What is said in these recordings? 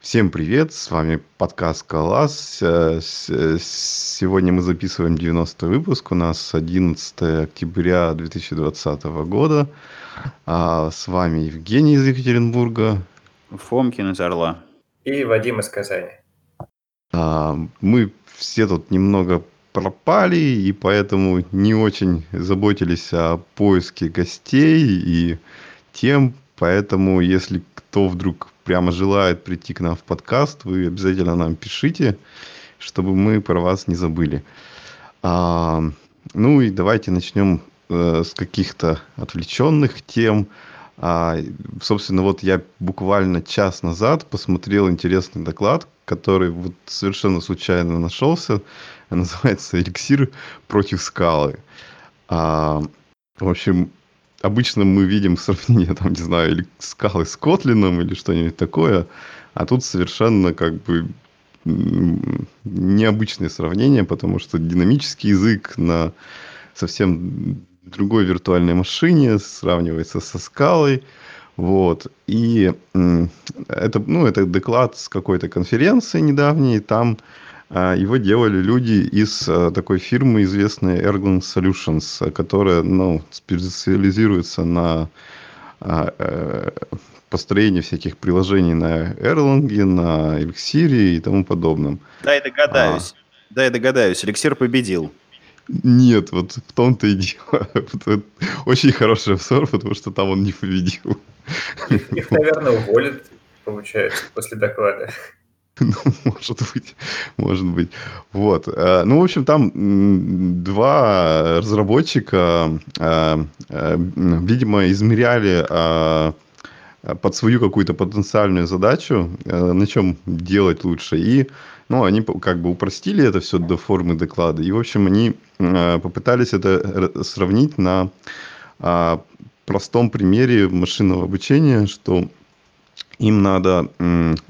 Всем привет, с вами подкаст «Коллас». Э, сегодня мы записываем 90 выпуск, у нас 11 октября 2020 года. А с вами Евгений из Екатеринбурга. Фомкин из Орла. И Вадим из Казани. А, мы все тут немного пропали, и поэтому не очень заботились о поиске гостей и тем, поэтому если кто вдруг прямо желает прийти к нам в подкаст, вы обязательно нам пишите, чтобы мы про вас не забыли. А, ну и давайте начнем э, с каких-то отвлеченных тем. А, собственно, вот я буквально час назад посмотрел интересный доклад, который вот совершенно случайно нашелся. Называется «Эликсир против скалы». А, в общем, обычно мы видим сравнение, там, не знаю, или скалы с Котлином или что-нибудь такое, а тут совершенно как бы необычное сравнение, потому что динамический язык на совсем другой виртуальной машине сравнивается со скалой. Вот. И это, ну, это доклад с какой-то конференции недавней. Там его делали люди из а, такой фирмы, известной Erlang Solutions, которая ну, специализируется на а, э, построении всяких приложений на Erlang, на Elixir и тому подобном. Да, я догадаюсь. А... Да, я догадаюсь. Эликсир победил. Нет, вот в том-то и дело. Очень хороший обзор, потому что там он не победил. Их наверное, уволят, получается, после доклада. Ну, может быть, может быть. Вот. Э, ну, в общем, там два разработчика, э, э, видимо, измеряли под свою какую-то потенциальную задачу, на чем делать лучше. И, ну, они как бы упростили это все до формы доклада. И, в общем, они попытались это сравнить на простом примере машинного обучения, что им надо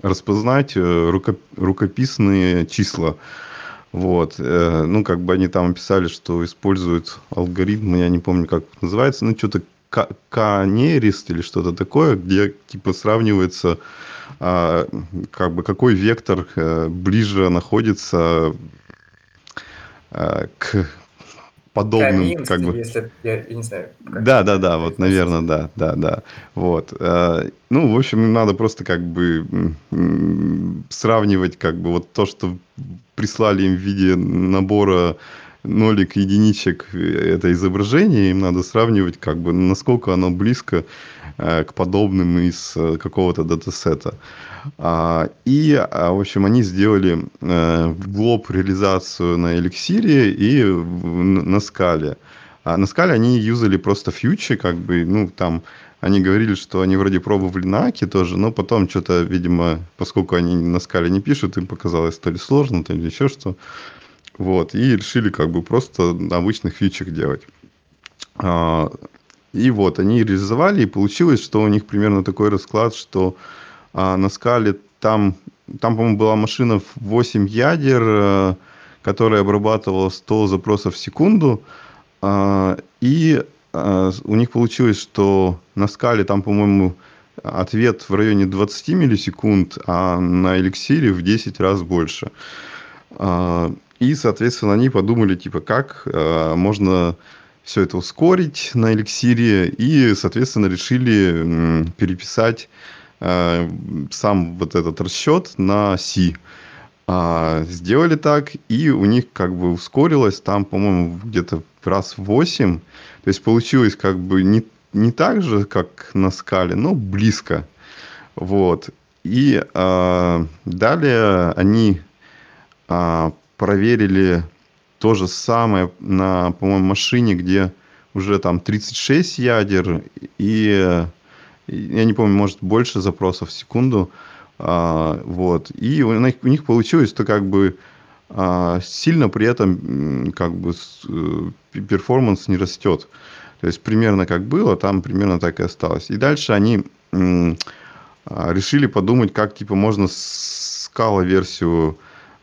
распознать э, рукописные числа. Вот. Э, ну, как бы они там описали, что используют алгоритм, я не помню, как называется, ну, что-то канерист или что-то такое, где типа сравнивается а, как бы какой вектор э, ближе находится к подобным, Каминский, как бы. Если, я, я не знаю. Да, да, да, вот, наверное, да, да, да. Вот. Ну, в общем, надо просто как бы сравнивать как бы вот то, что прислали им в виде набора нолик, единичек э, это изображение, им надо сравнивать как бы насколько оно близко к подобным из какого-то датасета. А, и, а, в общем, они сделали э, в лоб реализацию на эликсире и на скале. А на скале они юзали просто фьючи, как бы, ну, там, они говорили, что они вроде пробовали на Аке тоже, но потом что-то, видимо, поскольку они на скале не пишут, им показалось то ли сложно, то ли еще что. Вот, и решили как бы просто на обычных фьючах делать. И вот, они реализовали, и получилось, что у них примерно такой расклад, что а на скале там, там по-моему, была машина в 8 ядер, э, которая обрабатывала 100 запросов в секунду. А, и а, у них получилось, что на скале там, по-моему, ответ в районе 20 миллисекунд, а на эликсире в 10 раз больше. А, и, соответственно, они подумали, типа, как можно все это ускорить на эликсире, и, соответственно, решили переписать Э, сам вот этот расчет на C. А, сделали так, и у них как бы ускорилось там, по-моему, где-то раз в 8. То есть получилось как бы не, не так же, как на скале, но близко. Вот. И а, далее они а, проверили то же самое на, по-моему, машине, где уже там 36 ядер, и я не помню, может, больше запросов в секунду. А, вот. И у них, у них получилось, что как бы а, сильно при этом как бы э, перформанс не растет. То есть примерно как было, там примерно так и осталось. И дальше они а, решили подумать, как типа можно скала версию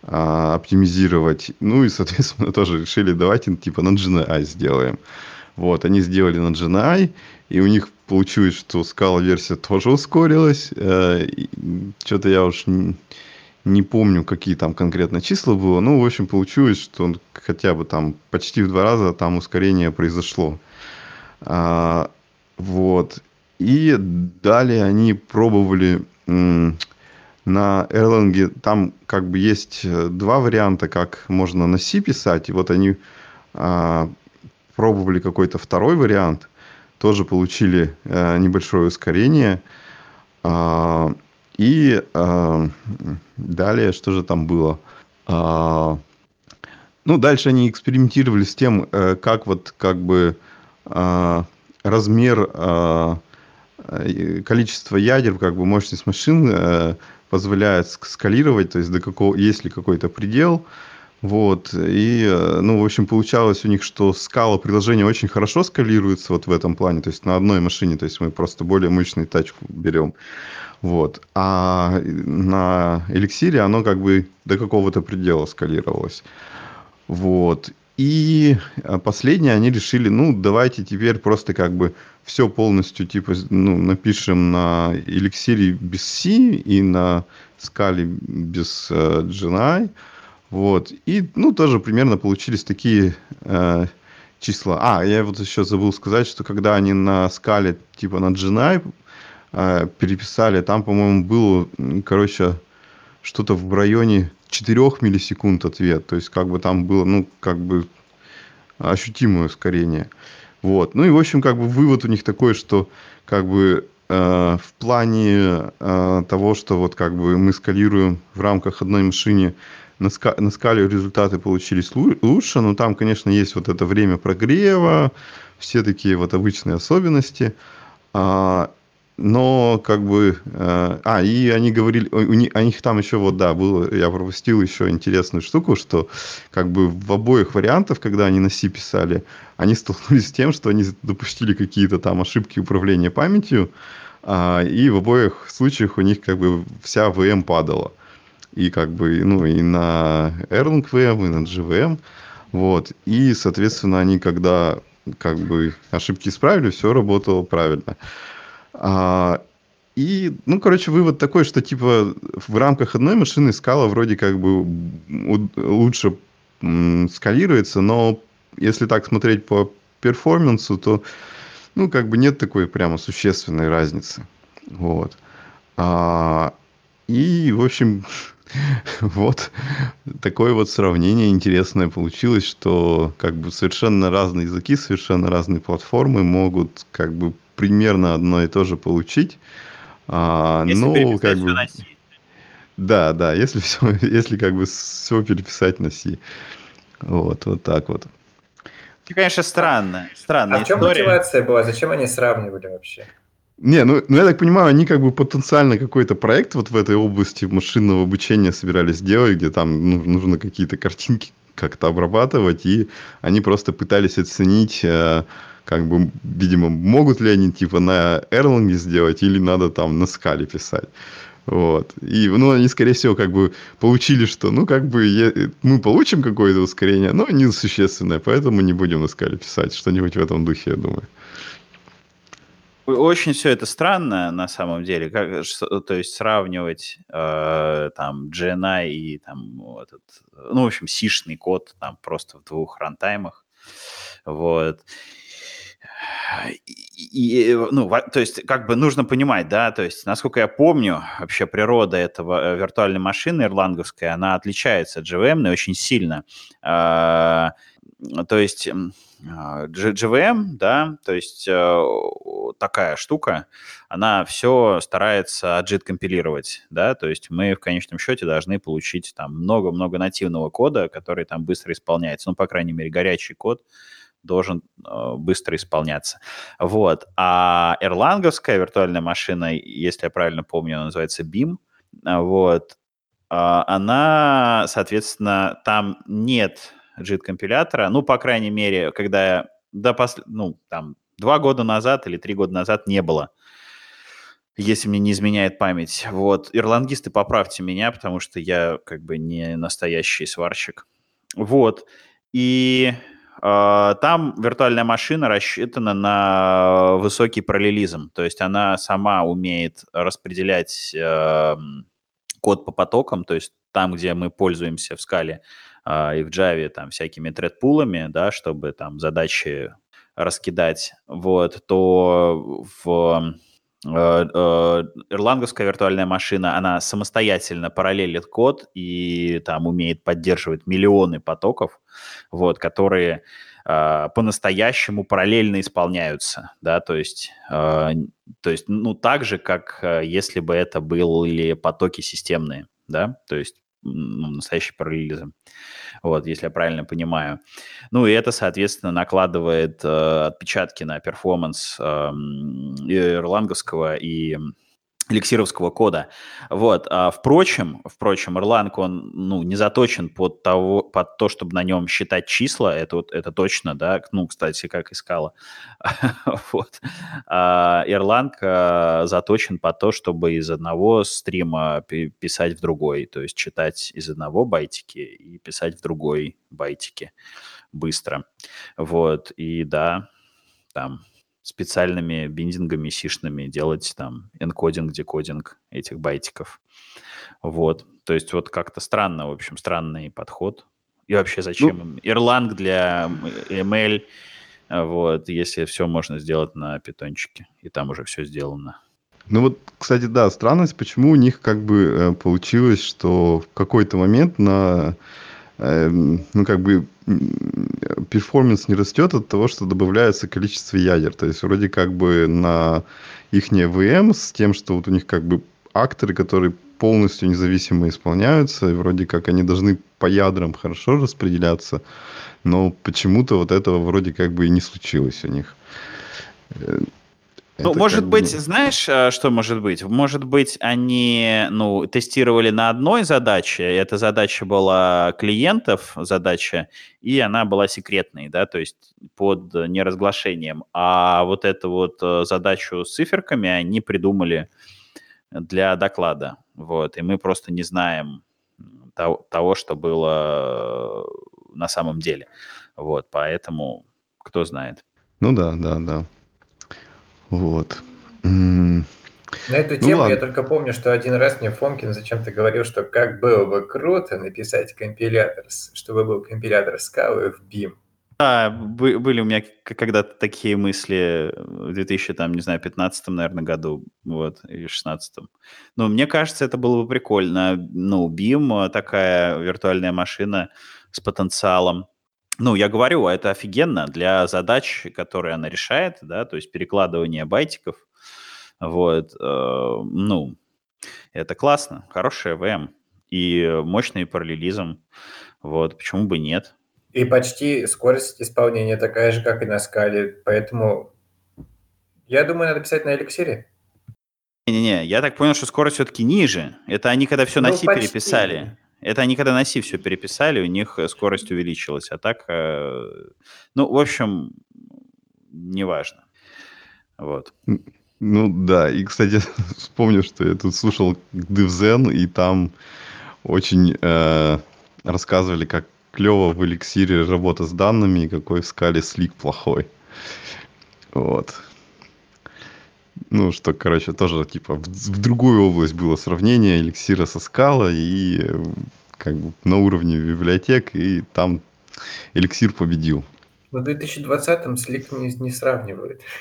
оптимизировать. Ну и, соответственно, тоже решили, давайте типа на GNI сделаем. Вот, они сделали на GNI, и у них получилось, что скала-версия тоже ускорилась. Э, Что-то я уж не, помню, какие там конкретно числа было. Ну, в общем, получилось, что хотя бы там почти в два раза там ускорение произошло. А, вот. И далее они пробовали на Erlang, там как бы есть э, два варианта, как можно на C писать. И вот они а, пробовали какой-то второй вариант, тоже получили а, небольшое ускорение. А, и а, далее, что же там было? А, ну, дальше они экспериментировали с тем, э, как вот как бы а, размер, а, количество ядер, как бы мощность машин позволяет скалировать, то есть до какого, есть ли какой-то предел. Вот, и, ну, в общем, получалось у них, что скала приложения очень хорошо скалируется вот в этом плане, то есть на одной машине, то есть мы просто более мощную тачку берем. Вот. А на эликсире оно как бы до какого-то предела скалировалось. Вот. И последнее они решили, ну, давайте теперь просто как бы все полностью типа ну, напишем на эликсире без C и на скале без э, GNI. Вот. И, ну, тоже примерно получились такие э, числа. А, я вот еще забыл сказать, что когда они на скале типа на GNI э, переписали, там, по-моему, было, короче, что-то в районе 4 миллисекунд ответ. То есть, как бы там было, ну, как бы ощутимое ускорение. Вот. Ну и, в общем, как бы вывод у них такой, что как бы э, в плане э, того, что вот как бы мы скалируем в рамках одной машины, на, ска- на скале результаты получились лу- лучше, но там, конечно, есть вот это время прогрева, все такие вот обычные особенности. А, но как бы... Э, а, и они говорили... У, у них там еще вот, да, было... Я пропустил еще интересную штуку, что как бы в обоих вариантах, когда они на C писали, они столкнулись с тем, что они допустили какие-то там ошибки управления памятью, а, и в обоих случаях у них как бы вся VM падала. И как бы, ну, и на Erlang VM, и на GVM. Вот. И, соответственно, они когда как бы ошибки исправили, все работало правильно. А, и, ну, короче, вывод такой, что, типа, в рамках одной машины скала вроде как бы лучше скалируется, но если так смотреть по перформансу, то, ну, как бы нет такой прямо существенной разницы. Вот. А, и, в общем, вот такое вот сравнение интересное получилось, что как бы совершенно разные языки, совершенно разные платформы могут как бы примерно одно и то же получить. А, если ну, как бы... На C. Да, да, если все, если как бы все переписать на C. Вот, вот так вот. Это, конечно, странно. Странная а в чем история. мотивация была? Зачем они сравнивали вообще? Не, ну, ну я так понимаю, они как бы потенциально какой-то проект вот в этой области машинного обучения собирались сделать, где там ну, нужно какие-то картинки как-то обрабатывать, и они просто пытались оценить, э, как бы, видимо, могут ли они типа на Erlang сделать или надо там на скале писать. Вот. И, ну, они, скорее всего, как бы получили, что, ну, как бы я, мы получим какое-то ускорение, но несущественное, поэтому не будем на скале писать. Что-нибудь в этом духе, я думаю. Очень все это странно на самом деле, как, то есть сравнивать э, там GNI и там этот, ну, в общем, сишный код там просто в двух рантаймах, вот. И, и, ну, то есть, как бы нужно понимать, да, то есть, насколько я помню, вообще природа этого э, виртуальной машины ирландовской, она отличается от GVM очень сильно. Э, то есть, GVM, а, да, то есть э, такая штука, она все старается JIT компилировать, да, то есть мы в конечном счете должны получить там много-много нативного кода, который там быстро исполняется, ну, по крайней мере, горячий код должен э, быстро исполняться. Вот. А эрланговская виртуальная машина, если я правильно помню, она называется BIM, вот, а, она, соответственно, там нет JIT-компилятора. Ну, по крайней мере, когда я до пос... ну, там, два года назад или три года назад не было, если мне не изменяет память. Вот, ирландисты, поправьте меня, потому что я как бы не настоящий сварщик. Вот, и там виртуальная машина рассчитана на высокий параллелизм, то есть она сама умеет распределять э, код по потокам, то есть там, где мы пользуемся в скале э, и в Java там всякими тредпулами, да, чтобы там задачи раскидать, вот, то в Э, э, ирландовская виртуальная машина, она самостоятельно параллелит код и там умеет поддерживать миллионы потоков, вот, которые э, по-настоящему параллельно исполняются, да, то есть, э, то есть, ну, так же, как если бы это были потоки системные, да, то есть ну, настоящий параллелизм. Вот, если я правильно понимаю. Ну, и это, соответственно, накладывает э, отпечатки на перформанс э, ирландовского и эликсировского кода. Вот. А, впрочем, впрочем, Erlang, он ну, не заточен под, того, под то, чтобы на нем считать числа, это, вот, это точно, да, ну, кстати, как и скала. вот. А Erlang а, заточен под то, чтобы из одного стрима писать в другой, то есть читать из одного байтики и писать в другой байтике быстро. Вот, и да, там специальными биндингами сишными делать там энкодинг, декодинг этих байтиков. Вот. То есть вот как-то странно, в общем, странный подход. И вообще зачем ну, Erlang для ML, вот, если все можно сделать на питончике, и там уже все сделано. Ну вот, кстати, да, странность, почему у них как бы э, получилось, что в какой-то момент на ну, как бы перформанс не растет от того, что добавляется количество ядер. То есть, вроде как бы на их VM с тем, что вот у них как бы акторы, которые полностью независимо исполняются, и вроде как они должны по ядрам хорошо распределяться, но почему-то вот этого вроде как бы и не случилось у них. Э, ну, это может быть, бы... знаешь, а, что может быть? Может быть, они, ну, тестировали на одной задаче, эта задача была клиентов задача, и она была секретной, да, то есть под неразглашением. А вот эту вот э, задачу с циферками они придумали для доклада, вот, и мы просто не знаем того, того что было на самом деле, вот, поэтому кто знает. Ну да, да, да. Вот. На эту ну, тему ладно. я только помню, что один раз мне Фомкин зачем-то говорил, что как было бы круто написать компилятор, чтобы был компилятор скалы в BIM. Да, были у меня когда-то такие мысли в 2000, там, не знаю, 15 наверное, году, вот, или 16 Но мне кажется, это было бы прикольно. Ну, BIM, такая виртуальная машина с потенциалом, ну, я говорю, это офигенно для задач, которые она решает, да, то есть перекладывание байтиков. Вот, э, ну, это классно, хорошая VM и мощный параллелизм. Вот, почему бы нет? И почти скорость исполнения такая же, как и на скале, поэтому я думаю, надо писать на эликсире. Не-не-не, я так понял, что скорость все-таки ниже. Это они когда все на ну, C почти. переписали. Это они когда на C все переписали, у них э, скорость увеличилась. А так, э, ну, в общем, неважно. Вот. Ну да, и, кстати, вспомню, что я тут слушал DevZen, и там очень э, рассказывали, как клево в эликсире работа с данными, и какой в скале слик плохой. Вот. Ну, что, короче, тоже, типа, в, в другую область было сравнение эликсира со скала, и как бы на уровне библиотек, и там эликсир победил. В 2020-м слик не, не сравнивают.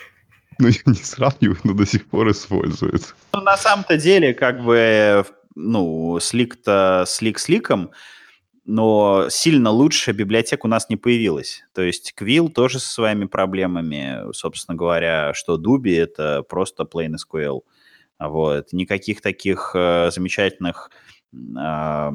Ну, не сравнивают, но до сих пор используют. Ну, на самом-то деле, как бы, ну, слик-то слик сликом, но сильно лучше библиотек у нас не появилась. То есть Quill тоже со своими проблемами, собственно говоря, что Dubi — это просто plain SQL. Вот. Никаких таких э, замечательных э,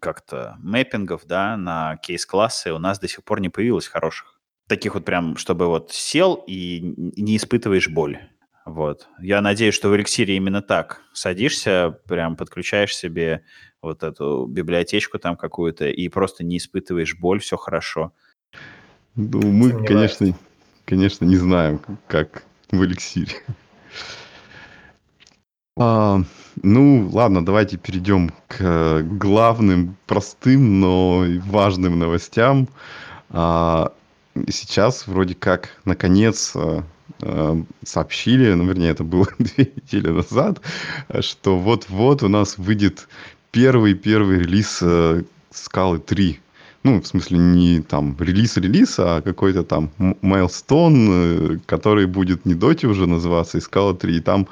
как-то мэппингов да, на кейс-классы у нас до сих пор не появилось хороших. Таких вот прям, чтобы вот сел и не испытываешь боль. Вот. Я надеюсь, что в эликсире именно так. Садишься, прям подключаешь себе вот эту библиотечку там какую-то и просто не испытываешь боль, все хорошо. Ну, мы, Сомневаюсь. конечно, конечно, не знаем, как в эликсире. А, ну, ладно, давайте перейдем к главным, простым, но важным новостям. А, сейчас вроде как наконец э, сообщили, ну, вернее, это было две недели назад, что вот-вот у нас выйдет первый-первый релиз э, Скалы 3. Ну, в смысле, не там релиз-релиз, а какой-то там майлстон, который будет не Доти уже называться, и Скала 3. И там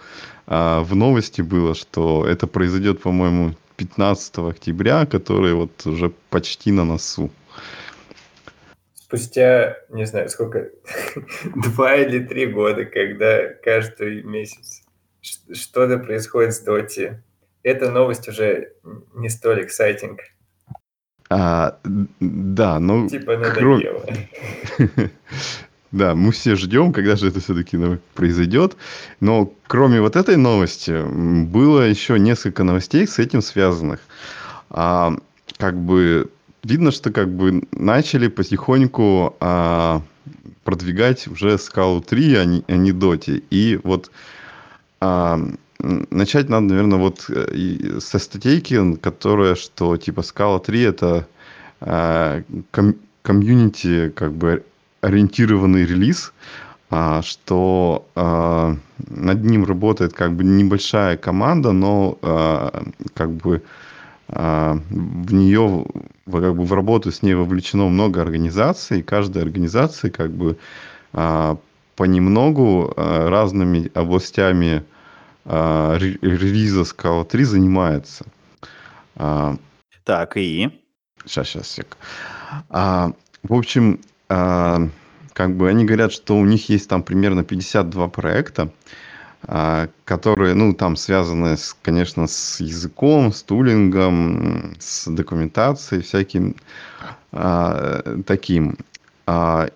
а, в новости было, что это произойдет, по-моему, 15 октября, который вот уже почти на носу спустя, не знаю, сколько, два или три года, когда каждый месяц что-то происходит с Доти, эта новость уже не столь эксайтинг. А, да, ну... Типа надоело. Да, мы все ждем, когда же это все-таки произойдет. Но кроме вот этой новости, было еще несколько новостей с этим связанных. А, как бы видно, что как бы начали потихоньку а, продвигать уже скалу 3, а не, а не доти. И вот а, начать надо, наверное, вот э, со статейки, которая, что типа скала 3 это а, ком, комьюнити как бы ориентированный релиз, а, что а, над ним работает как бы небольшая команда, но а, как бы в нее, как бы в работу с ней вовлечено много организаций, и каждая организация как бы а, понемногу а, разными областями релиза Scala 3 занимается. Так, и? Сейчас, сейчас, сек. В общем, как бы они говорят, что у них есть там примерно 52 проекта, а, которые, ну, там связаны, с, конечно, с языком, с тулингом, с документацией, всяким а, таким. А,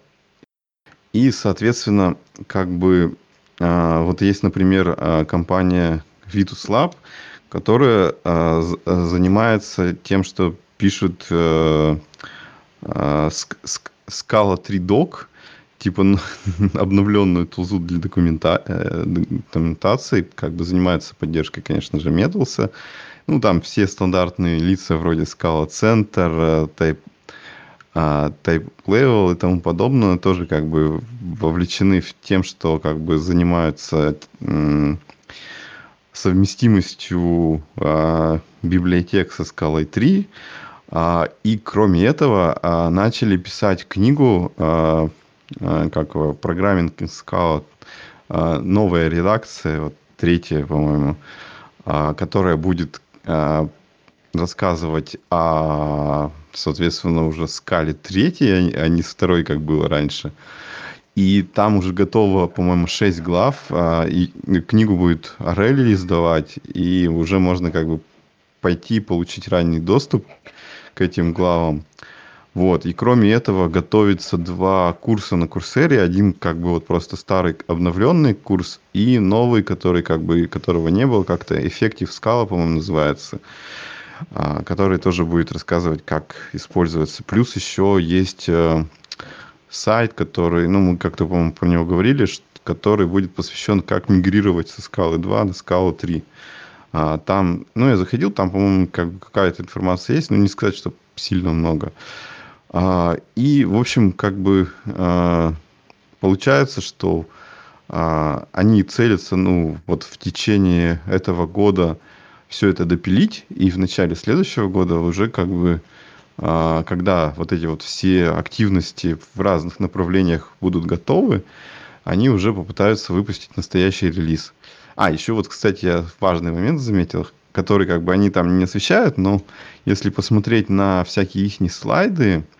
и, соответственно, как бы, а, вот есть, например, а, компания Vitus Lab, которая а, занимается тем, что пишут а, а, Scala 3 Doc, типа обновленную тулзу для документа... Э, документации, как бы занимается поддержкой, конечно же, Metals. Ну, там все стандартные лица вроде Scala Center, Type, Type Level и тому подобное тоже как бы вовлечены в тем, что как бы занимаются совместимостью а, библиотек со скалой 3. А, и кроме этого начали писать книгу Э, как его, программинг Scala, э, новая редакция, вот третья, по-моему, э, которая будет рассказывать о, соответственно, уже скале третьей, а не второй, как было раньше. И там уже готово, по-моему, 6 глав, и книгу будет Орели издавать, и уже можно как бы пойти получить ранний доступ к этим главам. Вот. И кроме этого готовится два курса на Курсере. Один как бы вот просто старый обновленный курс и новый, который как бы, которого не было, как-то Effective Scala, по-моему, называется, а, который тоже будет рассказывать, как используется. Плюс еще есть э, сайт, который, ну, мы как-то, по-моему, про него говорили, который будет посвящен, как мигрировать со скалы 2 на скалу 3. А, там, ну, я заходил, там, по-моему, как, какая-то информация есть, но не сказать, что сильно много. И, в общем, как бы а, получается, что а, они целятся, ну, вот в течение этого года все это допилить, и в начале следующего года уже как бы когда вот эти вот все активности в разных направлениях будут готовы, они уже попытаются выпустить настоящий релиз. А, еще вот, кстати, я важный момент заметил, который как бы они там не освещают, но если посмотреть на всякие их слайды, а,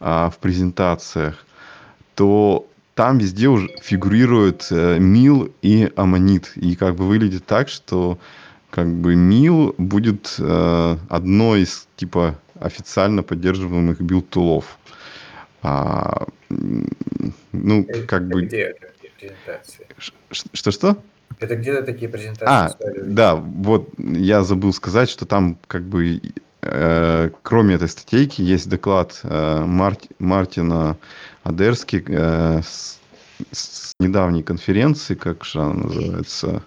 в презентациях, то там везде уже фигурирует э, мил и аммонит. И как бы выглядит так, что как бы Mill будет э, одной из типа официально поддерживаемых build tool -ов. А, ну, это как бы... Где это презентации? Что-что? Это где-то такие презентации? А, да, вот я забыл сказать, что там как бы Э, кроме этой статейки есть доклад э, Мартина Одерски э, с недавней конференции, как же она называется?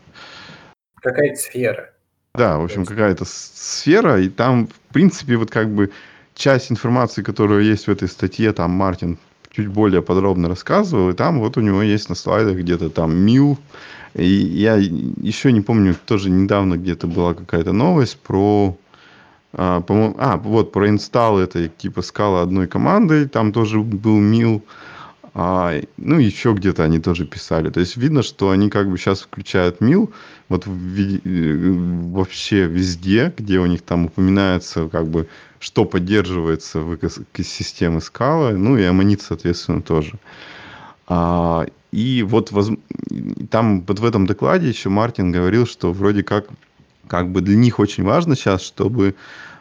Какая-то сфера. Да, в общем, какая-то сфера, и там, в принципе, вот как бы часть информации, которая есть в этой статье, там Мартин чуть более подробно рассказывал, и там вот у него есть на слайдах где-то там мил, и я еще не помню, тоже недавно где-то была какая-то новость про, а, по-моему, а, вот про инсталл этой типа скала одной командой, там тоже был мил, а, ну, еще где-то они тоже писали. То есть видно, что они как бы сейчас включают мил вот в, э, вообще везде, где у них там упоминается как бы что поддерживается в экосистеме скалы, ну и аммонит, соответственно, тоже. А, и вот воз... там вот в этом докладе еще Мартин говорил, что вроде как как бы для них очень важно сейчас, чтобы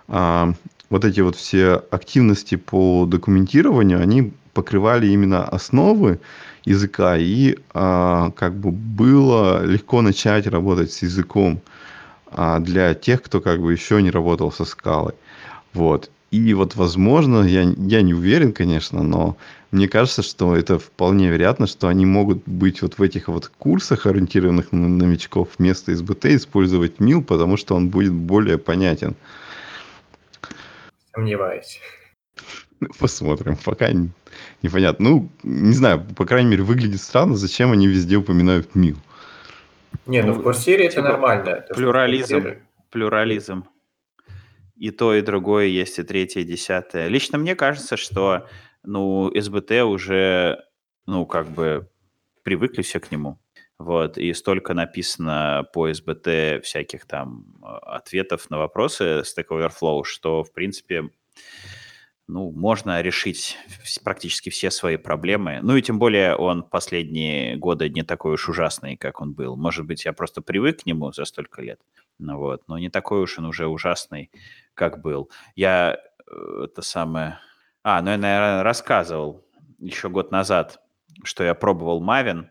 а, вот эти вот все активности по документированию, они покрывали именно основы языка, и а, как бы было легко начать работать с языком а, для тех, кто как бы еще не работал со скалой. Вот. И вот, возможно, я, я не уверен, конечно, но мне кажется, что это вполне вероятно, что они могут быть вот в этих вот курсах, ориентированных на новичков, вместо СБТ использовать МИЛ, потому что он будет более понятен. Сомневаюсь. Ну, посмотрим. Пока непонятно. Ну, не знаю, по крайней мере, выглядит странно, зачем они везде упоминают МИЛ. Не, ну в курсире это типа нормально. Плюрализм. Плюрализм и то, и другое есть, и третье, и десятое. Лично мне кажется, что, ну, СБТ уже, ну, как бы привыкли все к нему. Вот, и столько написано по СБТ всяких там а, ответов на вопросы Stack Overflow, что, в принципе, ну, можно решить практически все свои проблемы. Ну и тем более он последние годы не такой уж ужасный, как он был. Может быть, я просто привык к нему за столько лет. Ну вот, но не такой уж он уже ужасный, как был. Я э, это самое... А, ну я, наверное, рассказывал еще год назад, что я пробовал Maven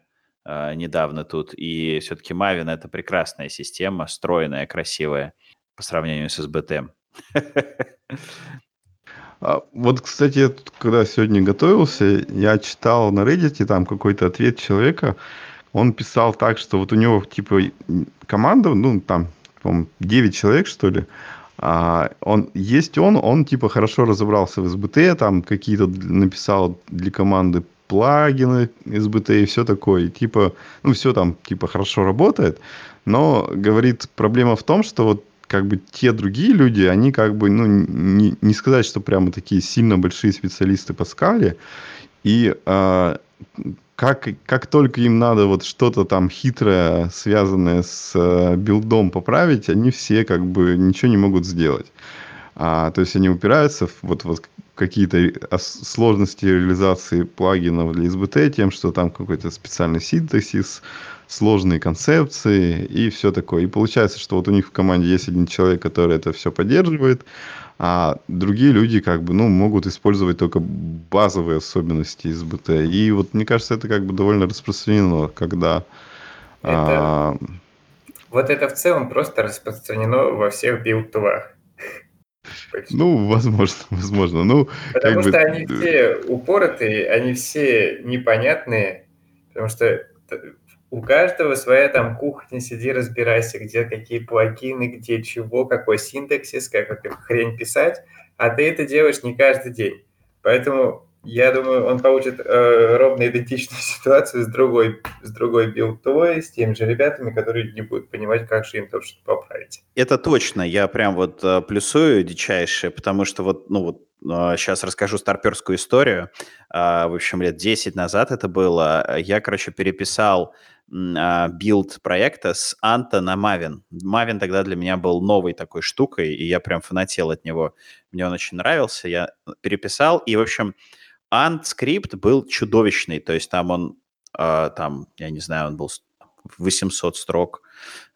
э, недавно тут, и все-таки Maven — это прекрасная система, стройная, красивая по сравнению с SBT. А, вот, кстати, я тут, когда сегодня готовился, я читал на Reddit там какой-то ответ человека. Он писал так, что вот у него типа команда, ну там, по-моему, 9 человек, что ли. А, он есть он, он типа хорошо разобрался в СБТ, там какие-то написал для команды плагины СБТ и все такое. Типа, ну, все там, типа, хорошо работает. Но, говорит, проблема в том, что вот как бы те другие люди, они как бы, ну, не, не сказать, что прямо такие сильно большие специалисты по скале. И э, как, как только им надо вот что-то там хитрое, связанное с э, билдом поправить, они все как бы ничего не могут сделать. А, то есть они упираются в вот, вот какие-то сложности реализации плагинов для SBT тем, что там какой-то специальный синтаксис, сложные концепции и все такое. И получается, что вот у них в команде есть один человек, который это все поддерживает, а другие люди как бы, ну, могут использовать только базовые особенности из SBT. И вот мне кажется, это как бы довольно распространено, когда... Это... А... Вот это в целом просто распространено во всех build tool -ах. Ну, возможно, возможно. Ну, потому что бы... они все упоротые, они все непонятные, потому что у каждого своя там кухня, сиди, разбирайся, где какие плагины, где чего, какой синтаксис, как эту хрень писать, а ты это делаешь не каждый день. Поэтому я думаю, он получит э, ровно идентичную ситуацию с другой, с другой build-tool ой, с теми же ребятами, которые не будут понимать, как же им там что-то поправить. Это точно, я прям вот э, плюсую дичайше, потому что вот, ну вот сейчас э, расскажу старперскую историю. Э, в общем, лет 10 назад это было. Я, короче, переписал build проекта с Ant а на Maven. Maven тогда для меня был новой такой штукой, и я прям фанател от него. Мне он очень нравился, я переписал, и, в общем, Ant скрипт был чудовищный, то есть там он, э, там, я не знаю, он был 800 строк,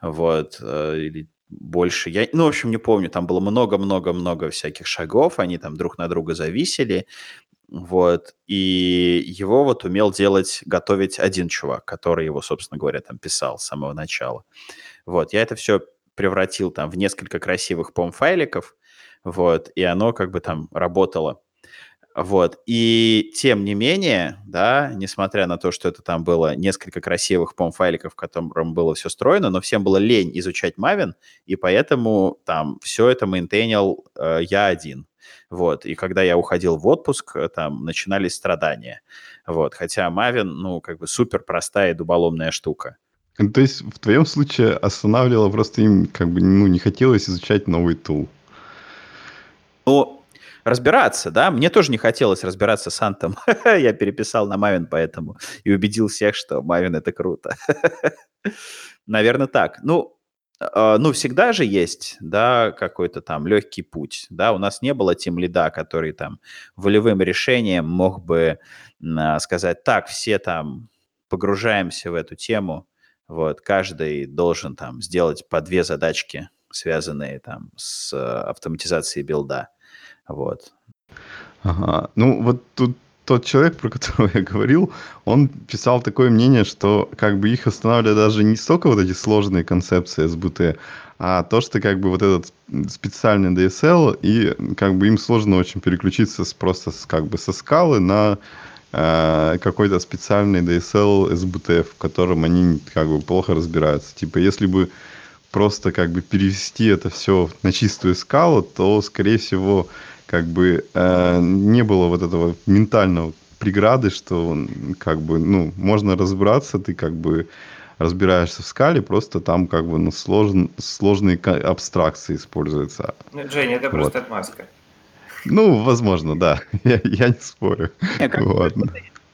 вот, э, или больше. Я, ну, в общем, не помню, там было много-много-много всяких шагов, они там друг на друга зависели, вот, и его вот умел делать, готовить один чувак, который его, собственно говоря, там писал с самого начала. Вот, я это все превратил там в несколько красивых пом-файликов, вот, и оно как бы там работало. Вот. И тем не менее, да, несмотря на то, что это там было несколько красивых пом-файликов, в котором было все строено, но всем было лень изучать Maven, и поэтому там все это мейнтейнил э, я один. Вот. И когда я уходил в отпуск, э, там начинались страдания. Вот. Хотя Maven, ну, как бы супер простая и дуболомная штука. Ну, то есть в твоем случае останавливало просто им, как бы, ну, не хотелось изучать новый тул. Ну, разбираться, да, мне тоже не хотелось разбираться с Антом. Я переписал на Мавин поэтому и убедил всех, что Мавин это круто. Наверное, так. Ну, а, ну, всегда же есть, да, какой-то там легкий путь, да, у нас не было тем лида, который там волевым решением мог бы а, сказать, так, все там погружаемся в эту тему, вот, каждый должен там сделать по две задачки, связанные там с автоматизацией билда, вот. Ага. Ну, вот тут тот человек, про которого я говорил, он писал такое мнение, что как бы их останавливает даже не столько вот эти сложные концепции СБТ, а то, что как бы вот этот специальный DSL, и как бы им сложно очень переключиться с, просто с, как бы со скалы на э, какой-то специальный DSL SBT, в котором они как бы плохо разбираются. Типа, если бы просто как бы перевести это все на чистую скалу, то, скорее всего, как бы э, не было вот этого ментального преграды, что как бы, ну, можно разбираться, ты как бы разбираешься в скале, просто там как бы ну, сложн, сложные абстракции используются. Ну, Женя, это вот. просто отмазка. Ну, возможно, да. Я, я не спорю. Нет, вот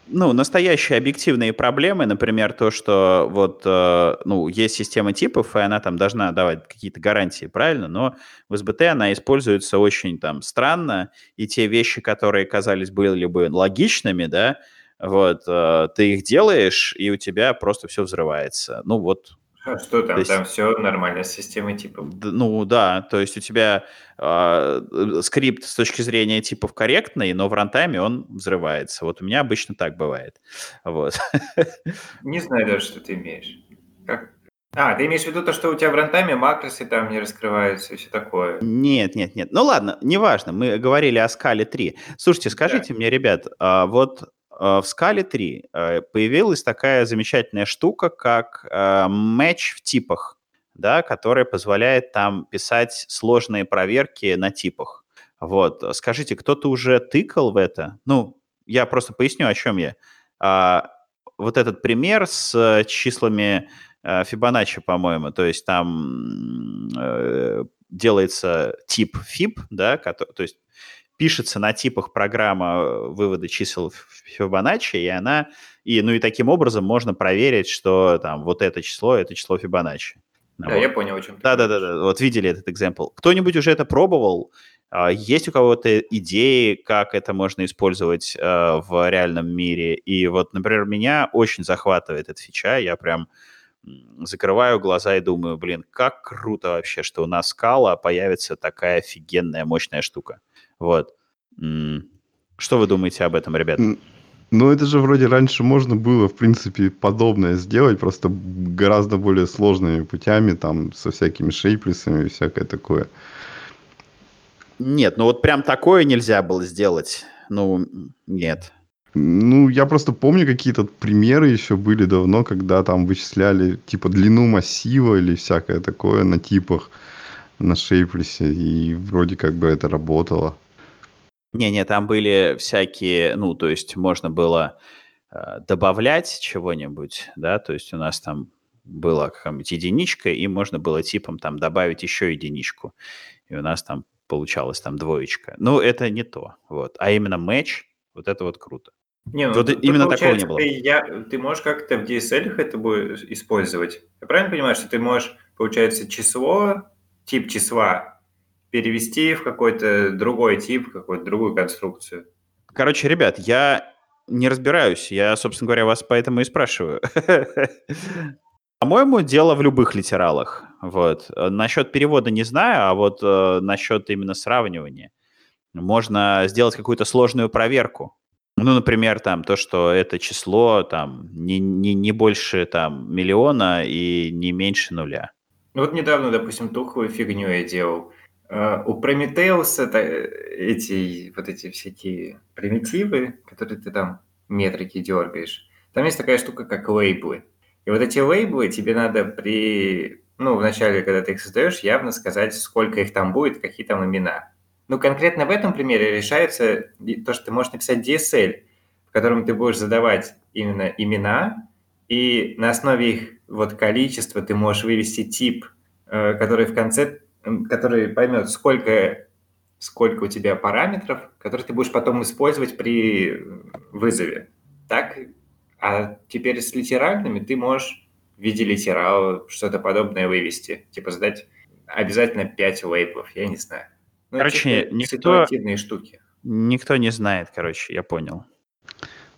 ну, настоящие объективные проблемы, например, то, что вот, э, ну, есть система типов, и она там должна давать какие-то гарантии, правильно, но в SBT она используется очень там странно, и те вещи, которые казались были бы логичными, да, вот, э, ты их делаешь, и у тебя просто все взрывается. Ну, вот а что там? есть, там все нормально с системой типов. Ну да, то есть у тебя э, скрипт с точки зрения типов корректный, но в рантайме он взрывается. Вот у меня обычно так бывает. Вот. Не знаю даже, что ты имеешь. Как? А, ты имеешь в виду то, что у тебя в рантайме макросы там не раскрываются и все такое? Нет, нет, нет. Ну ладно, неважно. Мы говорили о скале 3. Слушайте, скажите да. мне, ребят, а вот в скале 3 э, появилась такая замечательная штука, как матч э, в типах, да, которая позволяет там писать сложные проверки на типах. Вот, скажите, кто-то уже тыкал в это? Ну, я просто поясню, о чем я. А, вот этот пример с числами Фибоначчи, по-моему, то есть там делается тип fib, да, то есть пишется на типах программа э, вывода чисел Фибоначчи, и она, и, ну и таким образом можно проверить, что там вот это число, это число Фибоначчи. Да, вот. я понял, о чем да, да, да, да, вот видели этот экземпл. Кто-нибудь уже это пробовал? А, есть у кого-то идеи, как это можно использовать э, в реальном мире? И вот, например, меня очень захватывает эта фича, я прям закрываю глаза и думаю, блин, как круто вообще, что у нас скала появится такая офигенная мощная штука. Вот. Что вы думаете об этом, ребят? Ну, это же вроде раньше можно было, в принципе, подобное сделать, просто гораздо более сложными путями, там, со всякими шейплисами и всякое такое. Нет, ну вот прям такое нельзя было сделать. Ну, нет. Ну, я просто помню какие-то примеры еще были давно, когда там вычисляли, типа, длину массива или всякое такое на типах на шейплисе, и вроде как бы это работало. Не-не, там были всякие, ну, то есть можно было э, добавлять чего-нибудь, да, то есть у нас там была какая-нибудь единичка, и можно было типом там добавить еще единичку, и у нас там получалась там двоечка. Ну, это не то, вот. А именно матч, вот это вот круто. Не, ну, вот именно такого не было. Ты, я, ты можешь как-то в DSL это будет использовать. Я правильно понимаю, что ты можешь, получается, число, тип числа перевести в какой-то другой тип, какую-то другую конструкцию. Короче, ребят, я не разбираюсь. Я, собственно говоря, вас поэтому и спрашиваю. По-моему, дело в любых литералах. Вот. Насчет перевода не знаю, а вот э, насчет именно сравнивания. Можно сделать какую-то сложную проверку. Ну, например, там то, что это число там не, не, не больше там миллиона и не меньше нуля. Ну вот недавно, допустим, тухлую фигню я делал. Э, у Прометеуса эти вот эти всякие примитивы, которые ты там метрики дергаешь, там есть такая штука, как лейблы. И вот эти лейблы тебе надо при, ну, вначале, когда ты их создаешь, явно сказать, сколько их там будет, какие там имена. Ну, конкретно в этом примере решается то, что ты можешь написать DSL, в котором ты будешь задавать именно имена, и на основе их вот количества ты можешь вывести тип, э, который в конце который поймет, сколько, сколько у тебя параметров, которые ты будешь потом использовать при вызове. Так? А теперь с литеральными ты можешь в виде литерала что-то подобное вывести. Типа задать обязательно 5 лейблов, я не знаю. Ну, короче, типа, никто, ситуативные штуки. Никто не знает, короче, я понял.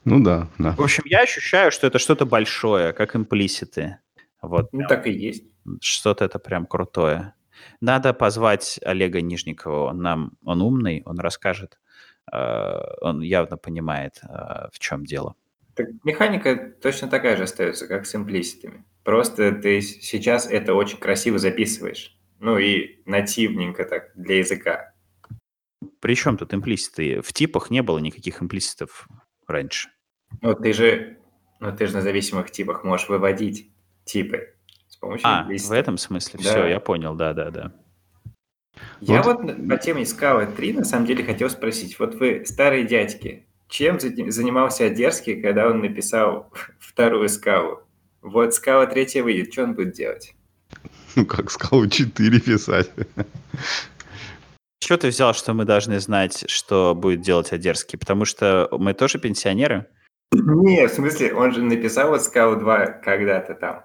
Ну да, да. В общем, я ощущаю, что это что-то большое, как имплиситы. Вот. Ну, так и есть. Что-то это прям крутое. Надо позвать Олега Нижникова. Он нам, он умный, он расскажет. Э, он явно понимает, э, в чем дело. Так механика точно такая же остается, как с имплиситами. Просто ты сейчас это очень красиво записываешь. Ну и нативненько так для языка. При чем тут имплиситы? В типах не было никаких имплиситов раньше. Ну ты же, ну ты же на зависимых типах можешь выводить типы помощью а, в этом смысле. Да. Все, я понял, да-да-да. Я вот, вот по теме Scala 3 на самом деле хотел спросить. Вот вы старые дядьки, чем занимался Одерский, когда он написал вторую скалу? Вот скала третья выйдет, что он будет делать? Ну, как скалу 4 писать. Что ты взял, что мы должны знать, что будет делать Одерский? Потому что мы тоже пенсионеры? Не, в смысле, он же написал вот скалу 2 когда-то там.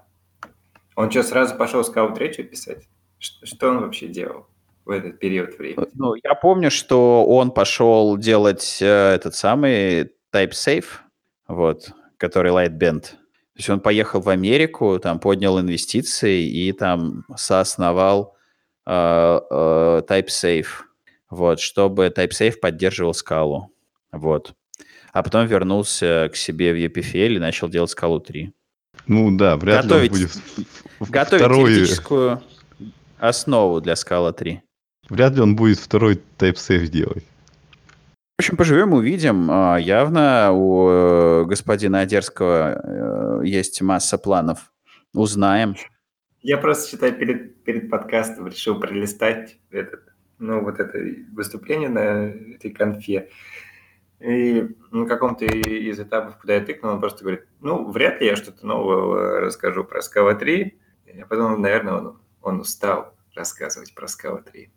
Он что, сразу пошел Скаут третью писать? Что он вообще делал в этот период времени? Ну, я помню, что он пошел делать э, этот самый Type Safe, вот, который Lightbend. То есть он поехал в Америку, там поднял инвестиции и там соосновал э, э, TypeSafe, вот, чтобы TypeSafe поддерживал скалу, вот. А потом вернулся к себе в EPFL и начал делать скалу 3. Ну да, вряд готовить, ли он будет готовить второй... теоретическую основу для Scala 3. Вряд ли он будет второй TypeSafe делать. В общем, поживем, увидим. А, явно у э, господина Одерского э, есть масса планов. Узнаем. Я просто считаю, перед, перед подкастом решил пролистать этот, ну, вот это выступление на этой конфе. И на каком-то из этапов, куда я тыкнул, он просто говорит, ну, вряд ли я что-то новое расскажу про Scala 3. Я подумал, наверное, он, он устал рассказывать про Scala 3.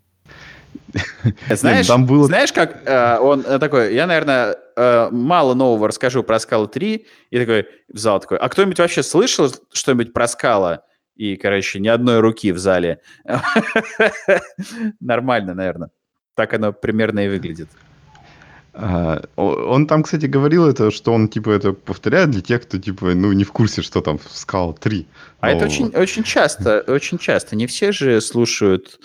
Знаешь, там было... знаешь, как э, он э, такой, я, наверное, э, мало нового расскажу про Scala 3, и такой в зал такой, а кто-нибудь вообще слышал что-нибудь про Scala? И, короче, ни одной руки в зале. Нормально, наверное. Так оно примерно и выглядит. Он там, кстати, говорил это, что он, типа, это повторяет для тех, кто, типа, ну, не в курсе, что там в Scala 3. А это очень, очень часто, очень часто. Не все же слушают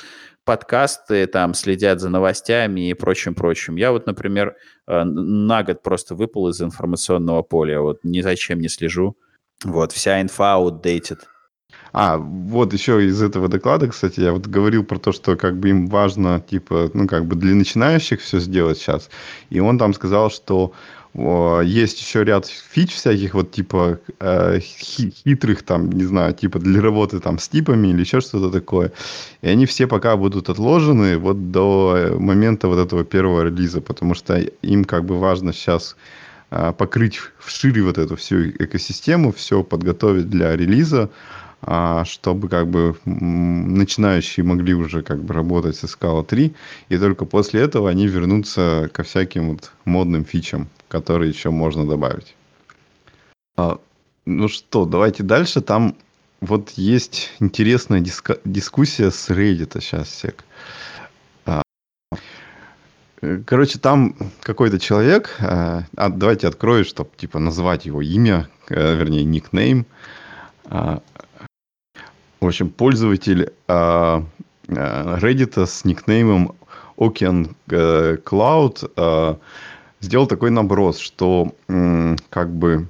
подкасты, там, следят за новостями и прочим-прочим. Я вот, например, э, на год просто выпал из информационного поля, вот ни зачем не слежу. Вот, вся инфа outdated. А, вот еще из этого доклада, кстати, я вот говорил про то, что как бы им важно, типа, ну, как бы для начинающих все сделать сейчас. И он там сказал, что есть еще ряд фич всяких, вот типа э, хитрых там, не знаю, типа для работы там с типами или еще что-то такое. И они все пока будут отложены вот до момента вот этого первого релиза, потому что им как бы важно сейчас э, покрыть вшире вот эту всю экосистему, все подготовить для релиза. Чтобы как бы начинающие могли уже как бы работать с Scala 3, и только после этого они вернутся ко всяким вот модным фичам, которые еще можно добавить. А, ну что, давайте дальше. Там вот есть интересная диска- дискуссия с Reddit сейчас, сек. А, короче, там какой-то человек, а, давайте открою, чтобы типа назвать его имя, э, вернее никнейм. В общем, пользователь э, Reddit с никнеймом Ocean э, Cloud э, сделал такой наброс, что э, как бы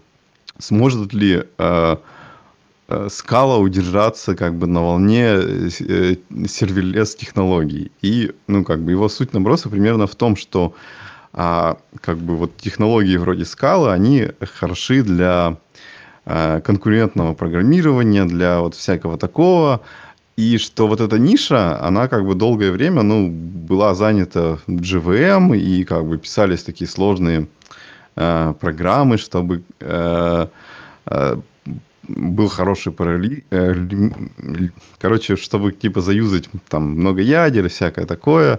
сможет ли э, скала удержаться как бы на волне э, серверлес технологий. И, ну, как бы его суть наброса примерно в том, что а, как бы вот технологии вроде скалы, они хороши для а, конкурентного программирования, для вот всякого такого. И что вот эта ниша, она как бы долгое время, ну, была занята GVM, и как бы писались такие сложные э, программы, чтобы э, э, был хороший параллель, э, короче, чтобы типа заюзать там много ядер и всякое такое.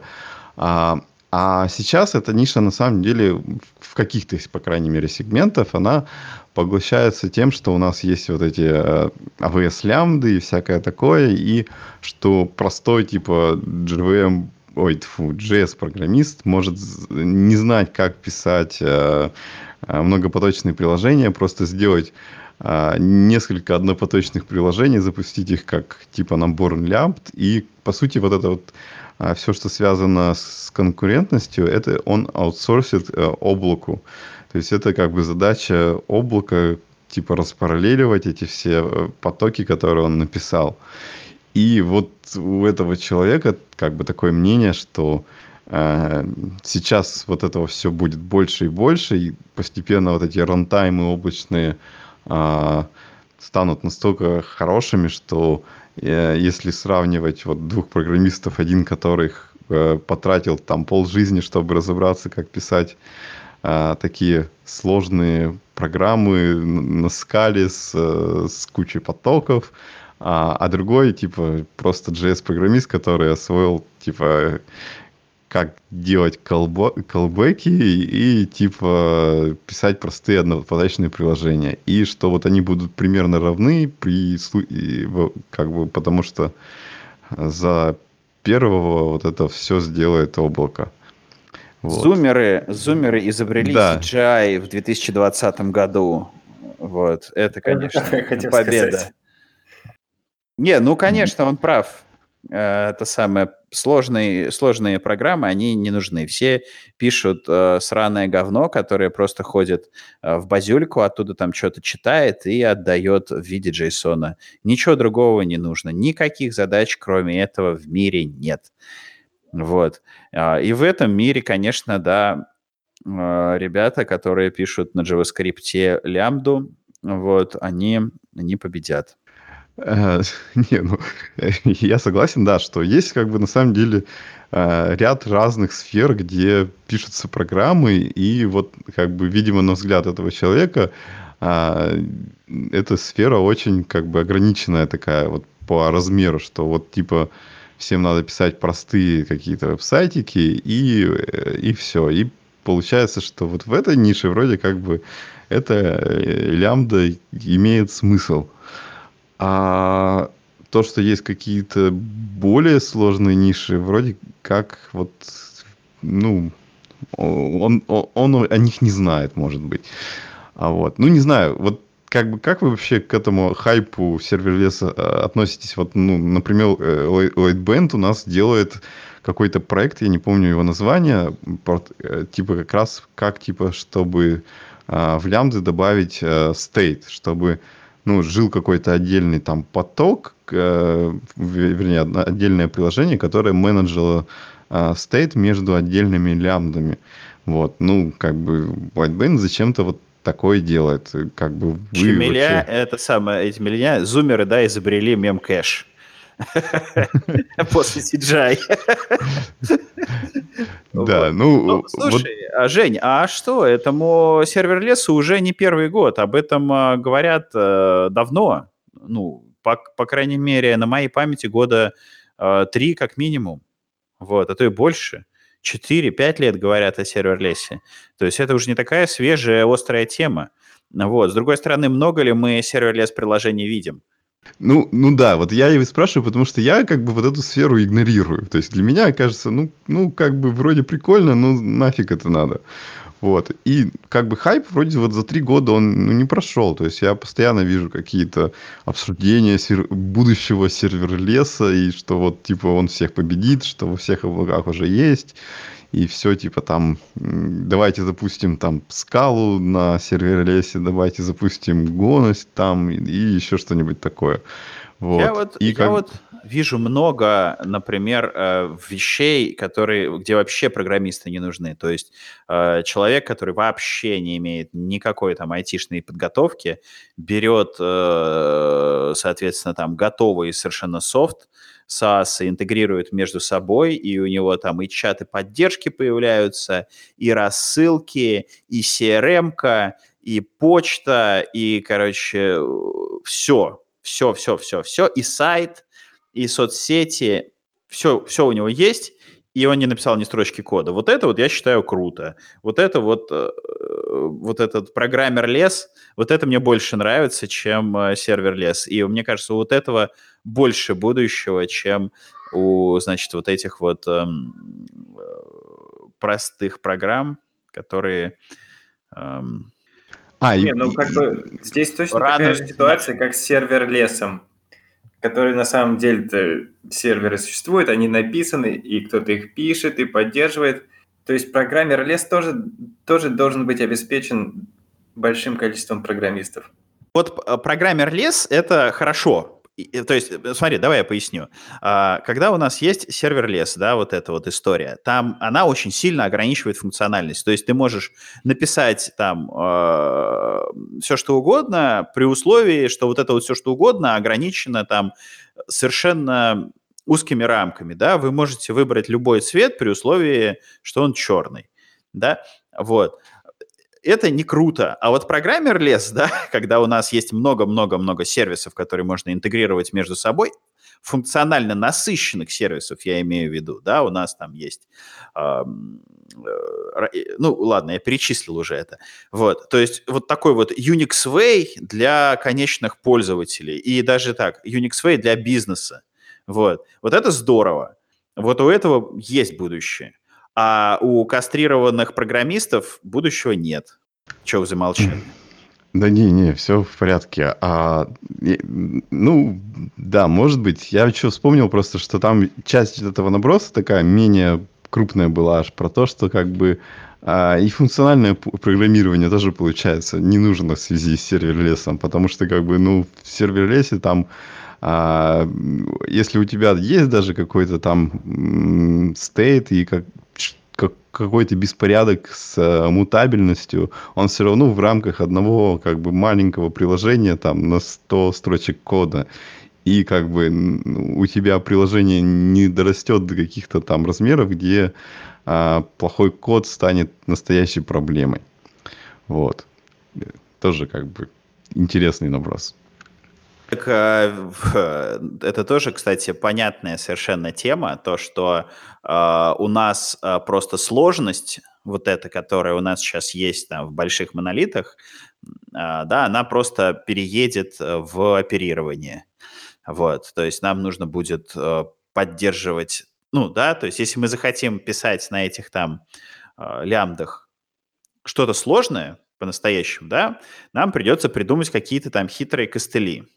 А, а сейчас эта ниша на самом деле в каких-то, по крайней мере, сегментах, она поглощается тем, что у нас есть вот эти AWS э, и всякое такое, и что простой типа JVM, ой, тьфу, JS-программист может не знать, как писать э, э, многопоточные приложения, просто сделать несколько однопоточных приложений, запустить их как типа набор лямбд, и по сути вот это вот все, что связано с конкурентностью, это он аутсорсит облаку. То есть это как бы задача облака, типа распараллеливать эти все э, потоки, которые он написал. И вот у этого человека как бы такое мнение, что э, сейчас вот этого все будет больше и больше, и постепенно вот эти рантаймы облачные э, станут настолько хорошими, что Э, если сравнивать вот двух программистов, один которых э, потратил там пол жизни, чтобы разобраться, как писать э, такие сложные программы на скале с, с кучей потоков, а, а другой, типа, просто JS-программист, который освоил, типа, как делать колбеки и типа писать простые одноподачные приложения. И что вот они будут примерно равны при как бы потому что за первого вот это все сделает облако. Вот. Зумеры, зумеры изобрели да. CGI в 2020 году. Вот, это, конечно, победа. Сказать. Не, ну, конечно, он прав. Э, это самое сложные, сложные программы, они не нужны. Все пишут э, сраное говно, которое просто ходит э, в базюльку, оттуда там что-то читает и отдает в виде JSON. Ничего другого не нужно. Никаких задач, кроме этого, в мире нет. Вот. Э, и в этом мире, конечно, да, э, ребята, которые пишут на JavaScript лямбду, вот, они, они победят. Э, не, ну, я согласен, да, что есть как бы на самом деле э, ряд разных сфер, где пишутся программы, и вот как бы, видимо, на взгляд этого человека а, эта сфера очень как бы ограниченная такая вот по размеру, что вот типа всем надо писать простые какие-то веб-сайтики, и, э, и все. И получается, что вот в этой нише вроде как бы эта лямбда имеет смысл. А то, что есть какие-то более сложные ниши, вроде как вот, ну, он, он, он о них не знает, может быть. А вот, ну, не знаю, вот как бы как вы вообще к этому хайпу серверлеса а, относитесь? Вот, ну, например, Lightband у нас делает какой-то проект, я не помню его название, э, типа как раз как типа, чтобы а, в лямбды добавить а, state, чтобы ну, жил какой-то отдельный там поток, э, вернее, отдельное приложение, которое менеджерило э, state между отдельными лямбдами. Вот, ну, как бы Whitebane зачем-то вот такое делает. Как бы вы Чемеля, вообще... это самое, эти меня, зумеры, да, изобрели мем-кэш. После CGI. Да, ну... ну слушай, а, Жень, а что? Этому serverless у уже не первый год. Об этом а, говорят э, давно. Ну, по, по крайней мере, на моей памяти года э, три как минимум. Вот, а то и больше. 4-5 лет говорят о serverless е. То есть это уже не такая свежая, острая тема. Вот. С другой стороны, много ли мы serverless приложений видим? Ну, ну да, вот я и спрашиваю, потому что я как бы вот эту сферу игнорирую. То есть для меня кажется, ну, ну как бы вроде прикольно, но нафиг это надо. Вот. И как бы хайп вроде вот за три года он ну, не прошел. То есть я постоянно вижу какие-то обсуждения сер... будущего сервер-леса, и что вот типа он всех победит, что во всех облаках уже есть. И все типа там, давайте запустим там скалу на сервер-лесе, давайте запустим гоность там и, и еще что-нибудь такое. Вот. Я вот, и я как... вот вижу много, например, э, вещей, которые, где вообще программисты не нужны. То есть э, человек, который вообще не имеет никакой там айтишной подготовки, берет, э, соответственно, там готовый совершенно софт, SaaS интегрирует между собой, и у него там и чаты поддержки появляются, и рассылки, и CRM-ка, и почта, и, короче, все, все, все, все, все, и сайт, и соцсети, все, все у него есть, и он не написал ни строчки кода. Вот это вот я считаю круто. Вот это вот, э, вот этот программер лес, вот это мне больше нравится, чем э, сервер лес. И мне кажется, вот этого больше будущего, чем у, значит, вот этих вот эм, э, простых программ, которые... Эм, а, не, ну как бы здесь точно такая же ситуация, как с сервер лесом которые на самом деле серверы существуют, они написаны, и кто-то их пишет и поддерживает. То есть программер лес тоже, тоже должен быть обеспечен большим количеством программистов. Вот э, программер лес – это хорошо, то есть, э, смотри, давай я поясню. А, когда у нас есть сервер лес, да, вот эта вот история, там она очень сильно ограничивает функциональность. То есть ты можешь написать там э, все, что угодно, при условии, что вот это вот все, что угодно, ограничено там совершенно узкими рамками, да, вы можете выбрать любой цвет при условии, что он черный, да, вот это не круто. А вот программер лес, да, когда у нас есть много-много-много сервисов, которые можно интегрировать между собой, функционально насыщенных сервисов, я имею в виду, да, у нас там есть, э, ну, ладно, я перечислил уже это, вот, то есть вот такой вот Unix Way для конечных пользователей и даже так, Unix Way для бизнеса, вот, вот это здорово, вот у этого есть будущее. А у кастрированных программистов будущего нет. Чего вы замолчали? Да не, не, все в порядке. А, ну, да, может быть. Я еще вспомнил просто, что там часть этого наброса такая менее крупная была аж про то, что как бы а, и функциональное программирование тоже получается не нужно в связи с сервер-лесом, потому что как бы, ну, в сервер-лесе там а, если у тебя есть даже какой-то там стейт и как, как, какой-то беспорядок с э, мутабельностью, он все равно в рамках одного как бы маленького приложения там на 100 строчек кода. И как бы у тебя приложение не дорастет до каких-то там размеров, где а, плохой код станет настоящей проблемой. Вот. Тоже как бы интересный наброс. Так, э, это тоже, кстати, понятная совершенно тема, то, что э, у нас э, просто сложность, вот эта, которая у нас сейчас есть там, в больших монолитах, да, она просто переедет в оперирование. Вот, то есть нам нужно будет поддерживать, ну, да, то есть если мы захотим писать на этих там лямдах что-то сложное, по-настоящему, да, нам придется придумать какие-то там хитрые костыли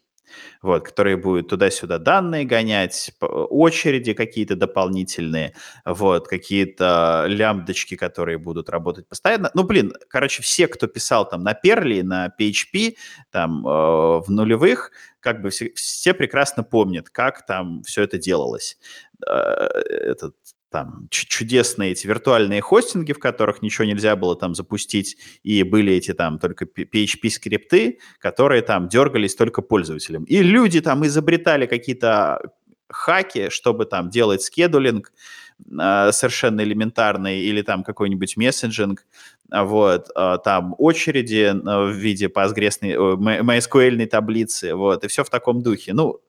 вот, которые будут туда-сюда данные гонять, очереди какие-то дополнительные, вот, какие-то лямбдочки, которые будут работать постоянно. Ну, блин, короче, все, кто писал там на Perl, на PHP, там, э, в нулевых, как бы все, все прекрасно помнят, как там все это делалось. Э, этот там чудесные эти виртуальные хостинги, в которых ничего нельзя было там запустить, и были эти там только PHP-скрипты, которые там дергались только пользователям. И люди там изобретали какие-то хаки, чтобы там делать скедулинг э, совершенно элементарный или там какой-нибудь мессенджинг, вот, э, там очереди в виде Postgres, MySQL таблицы, вот, и все в таком духе. Ну,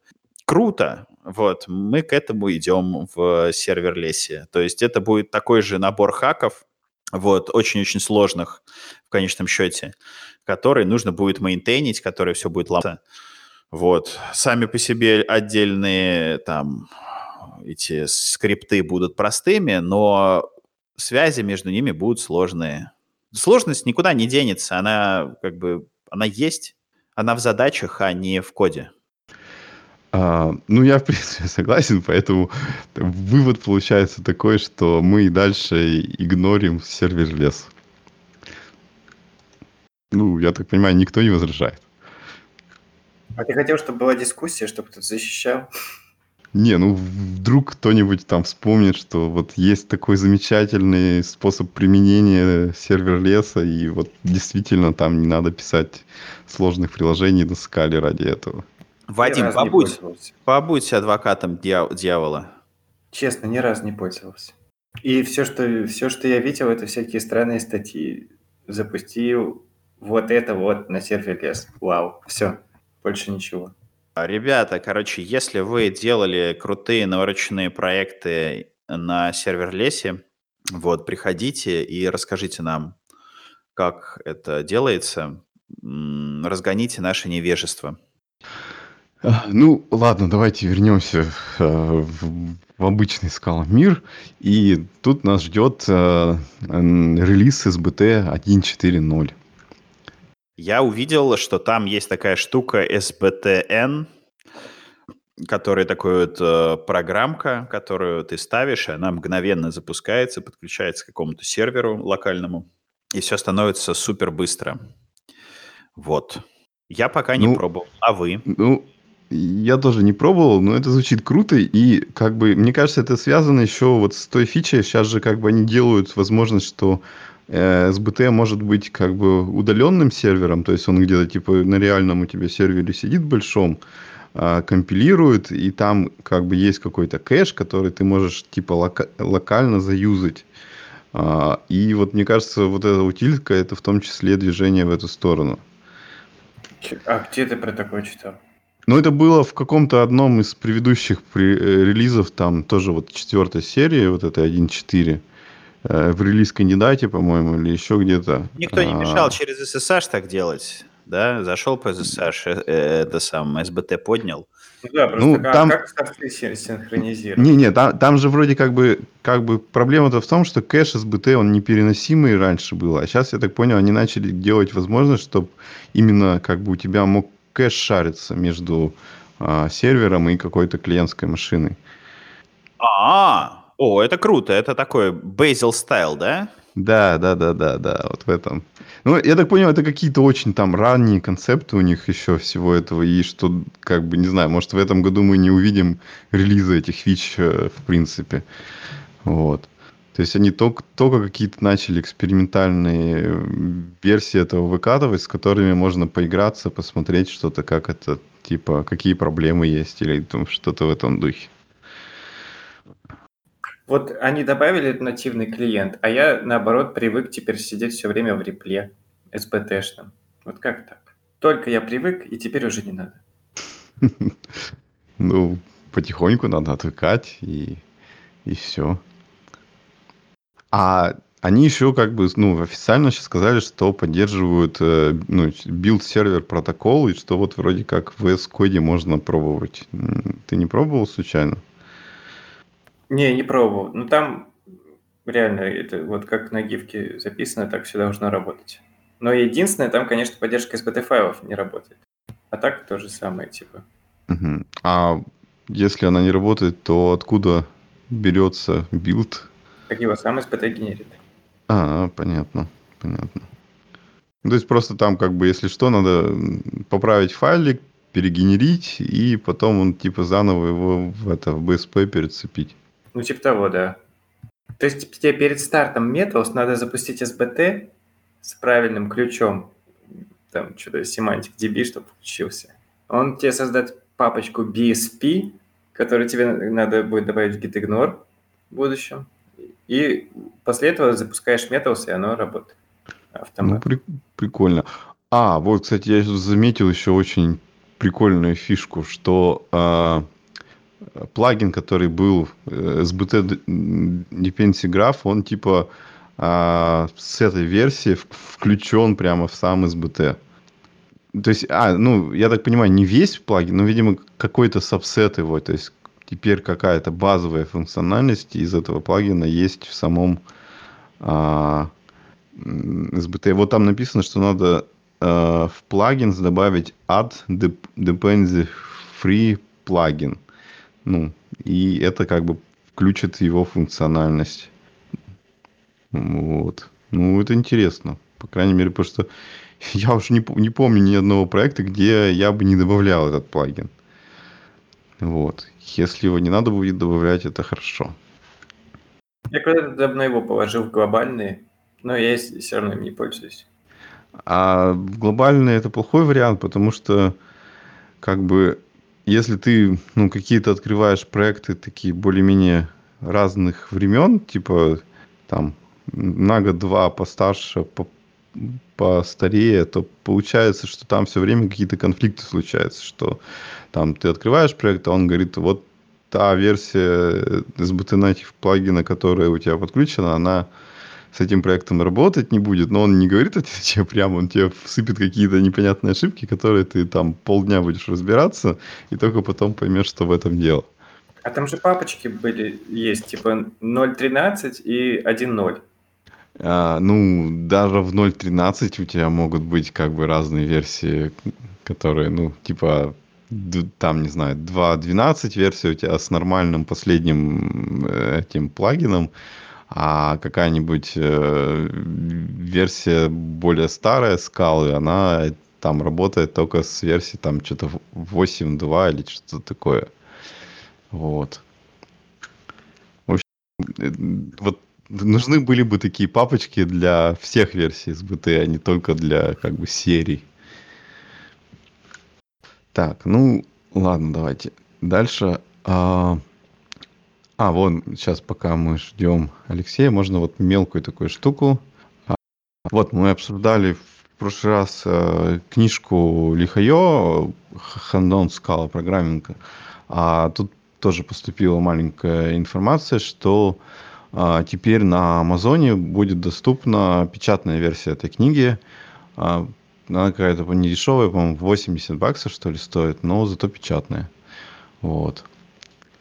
круто, вот, мы к этому идем в сервер-лесе. То есть это будет такой же набор хаков, вот, очень-очень сложных в конечном счете, который нужно будет мейнтейнить, который все будет ломаться. Вот, сами по себе отдельные там эти скрипты будут простыми, но связи между ними будут сложные. сложность никуда не денется, она как бы, она есть, она в задачах, а не в коде. А, ну, я, в принципе, согласен, поэтому вывод получается такой, что мы и дальше игнорим сервер лес. Ну, я так понимаю, никто не возражает. А ты хотел, чтобы была дискуссия, чтобы кто-то защищал? Не, ну вдруг кто-нибудь там вспомнит, что вот есть такой замечательный способ применения сервер леса, и вот действительно там не надо писать сложных приложений на скале ради этого. Вадим, побудь, побудь адвокатом дьявола. Честно, ни разу не пользовался. И все что, все, что я видел, это всякие странные статьи. Запустил вот это вот на сервер лес. Вау, все, больше ничего. А, ребята, короче, если вы делали крутые навороченные проекты на сервер-лесе, вот, приходите и расскажите нам, как это делается. Разгоните наше невежество. А, ну, ладно, давайте вернемся э, в, в обычный скал мир. И тут нас ждет э, релиз SBT 1.4.0. Я увидел, что там есть такая штука SBTN, которая такая вот э, программка, которую ты ставишь, и она мгновенно запускается, подключается к какому-то серверу локальному, и все становится супер быстро. Вот. Я пока не ну, пробовал. А вы? Ну, я тоже не пробовал, но это звучит круто, и как бы, мне кажется, это связано еще вот с той фичей, сейчас же как бы они делают возможность, что э, SBT может быть как бы удаленным сервером, то есть он где-то типа на реальном у тебя сервере сидит большом, э, компилирует, и там как бы есть какой-то кэш, который ты можешь типа лока- локально заюзать. Э, и вот мне кажется, вот эта утилька, это в том числе движение в эту сторону. А где ты про такое читал? Ну, это было в каком-то одном из предыдущих при, э, релизов, там тоже вот четвертой серии, вот этой 1.4. Э, в релиз-кандидате, по-моему, или еще где-то. Никто не а. мешал через SSH так делать, да? Зашел по SSH, э, это сам SBT поднял. Ну да, просто ну, как, там... как софты синхронизировать? Не-не, там, там же вроде как бы, как бы проблема-то в том, что кэш SBT, он непереносимый раньше был, а сейчас, я так понял, они начали делать возможность, чтобы именно как бы у тебя мог кэш шариться между а, сервером и какой-то клиентской машиной. А, -а, -а. О, это круто, это такой Bazel стайл, да? Да, да, да, да, да, вот в этом. Ну, я так понял, это какие-то очень там ранние концепты у них еще всего этого, и что, как бы, не знаю, может, в этом году мы не увидим релиза этих фич, э, в принципе. Вот. То есть они только, только какие-то начали экспериментальные э, версии этого выкатывать, с которыми можно поиграться, посмотреть что-то, как это, типа, какие проблемы есть, или там, что-то в этом духе. Вот они добавили нативный клиент, а я, наоборот, привык теперь сидеть все время в репле SBT-шном. Вот как так? Только я привык, и теперь уже не надо. Ну, потихоньку надо отвыкать, и, и все. А они еще как бы, ну, официально сейчас сказали, что поддерживают э, ну, Build Server Protocol, и что вот вроде как в VS Code можно пробовать. Ты не пробовал случайно? Не, не пробовал. Ну, там реально, это вот как на гифке записано, так все должно работать. Но единственное, там, конечно, поддержка SBT файлов не работает. А так то же самое, типа. Угу. А если она не работает, то откуда берется build? Так его сам SBT генерит. А, понятно, понятно. То есть просто там как бы, если что, надо поправить файлик, перегенерить, и потом он типа заново его в это в BSP перецепить. Ну, типа того, да. То есть тебе перед стартом Metals надо запустить SBT с правильным ключом, там что-то семантик DB, чтобы включился. Он тебе создаст папочку BSP, которую тебе надо будет добавить в gitignore в будущем. И после этого запускаешь Metals, и оно работает. Автомат. Ну, при- прикольно. А, вот, кстати, я заметил еще очень прикольную фишку, что э, плагин, который был SBT Dependency Graph, он типа а, с этой версии включен прямо в сам SBT. То есть, а, ну, я так понимаю, не весь плагин, но, видимо, какой-то сабсет его. То есть, теперь какая-то базовая функциональность из этого плагина есть в самом а, SBT. Вот там написано, что надо э, в плагинс добавить add dependency free плагин. Ну, и это как бы включит его функциональность. Вот. Ну, это интересно. По крайней мере, потому что я уже не, не помню ни одного проекта, где я бы не добавлял этот плагин. Вот. Если его не надо будет добавлять, это хорошо. Я когда-то давно его положил в глобальные, но я все равно им не пользуюсь. А глобальный это плохой вариант, потому что как бы если ты ну, какие-то открываешь проекты такие более-менее разных времен, типа там на год-два постарше, по, постарее, то получается, что там все время какие-то конфликты случаются, что там ты открываешь проект, а он говорит, вот та версия SBT Native плагина, которая у тебя подключена, она с этим проектом работать не будет, но он не говорит это тебе прямо, он тебе всыпет какие-то непонятные ошибки, которые ты там полдня будешь разбираться, и только потом поймешь, что в этом дело. А там же папочки были, есть, типа 0.13 и 1.0. А, ну, даже в 0.13 у тебя могут быть как бы разные версии, которые, ну, типа, там, не знаю, 2.12 версия у тебя с нормальным последним э, этим плагином, а какая-нибудь э, версия более старая скалы, она там работает только с версией там что-то 8.2 или что-то такое. Вот. В общем, э, вот нужны были бы такие папочки для всех версий SBT, а не только для как бы серий. Так, ну ладно, давайте. Дальше. А, а вон, сейчас пока мы ждем Алексея, можно вот мелкую такую штуку. А, вот мы обсуждали в прошлый раз э, книжку Лихайо, Хандон Скала программинга. А тут тоже поступила маленькая информация, что теперь на Амазоне будет доступна печатная версия этой книги. А, она какая-то не дешевая, по-моему, 80 баксов, что ли, стоит, но зато печатная. Вот.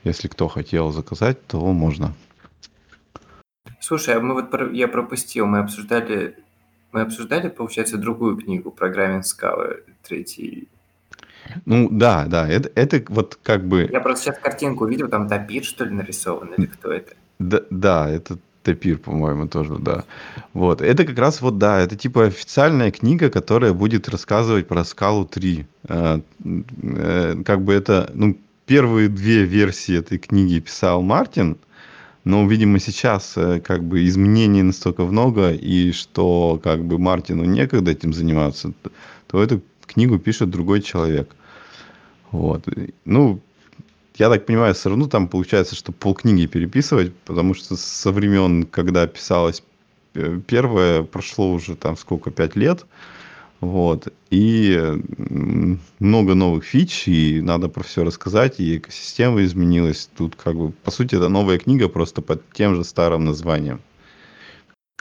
Если кто хотел заказать, то можно. Слушай, а мы вот я пропустил, мы обсуждали, мы обсуждали, получается, другую книгу программинг Scala, третий. Ну да, да, это, это вот как бы. Я просто сейчас картинку увидел, там топир, что ли, нарисован, или кто это? Да, да, это Тапир, по-моему, тоже, да. Вот. Это как раз вот, да, это типа официальная книга, которая будет рассказывать про скалу 3. Э, э, как бы это, ну, первые две версии этой книги писал Мартин, но, видимо, сейчас э, как бы изменений настолько много, и что как бы Мартину некогда этим заниматься, то эту книгу пишет другой человек. Вот. Ну, я так понимаю, все равно там получается, что полкниги переписывать, потому что со времен, когда писалась э, первая, прошло уже там сколько, пять лет, вот, и много новых фич, и надо про все рассказать, и экосистема изменилась. Тут как бы, по сути, это новая книга просто под тем же старым названием.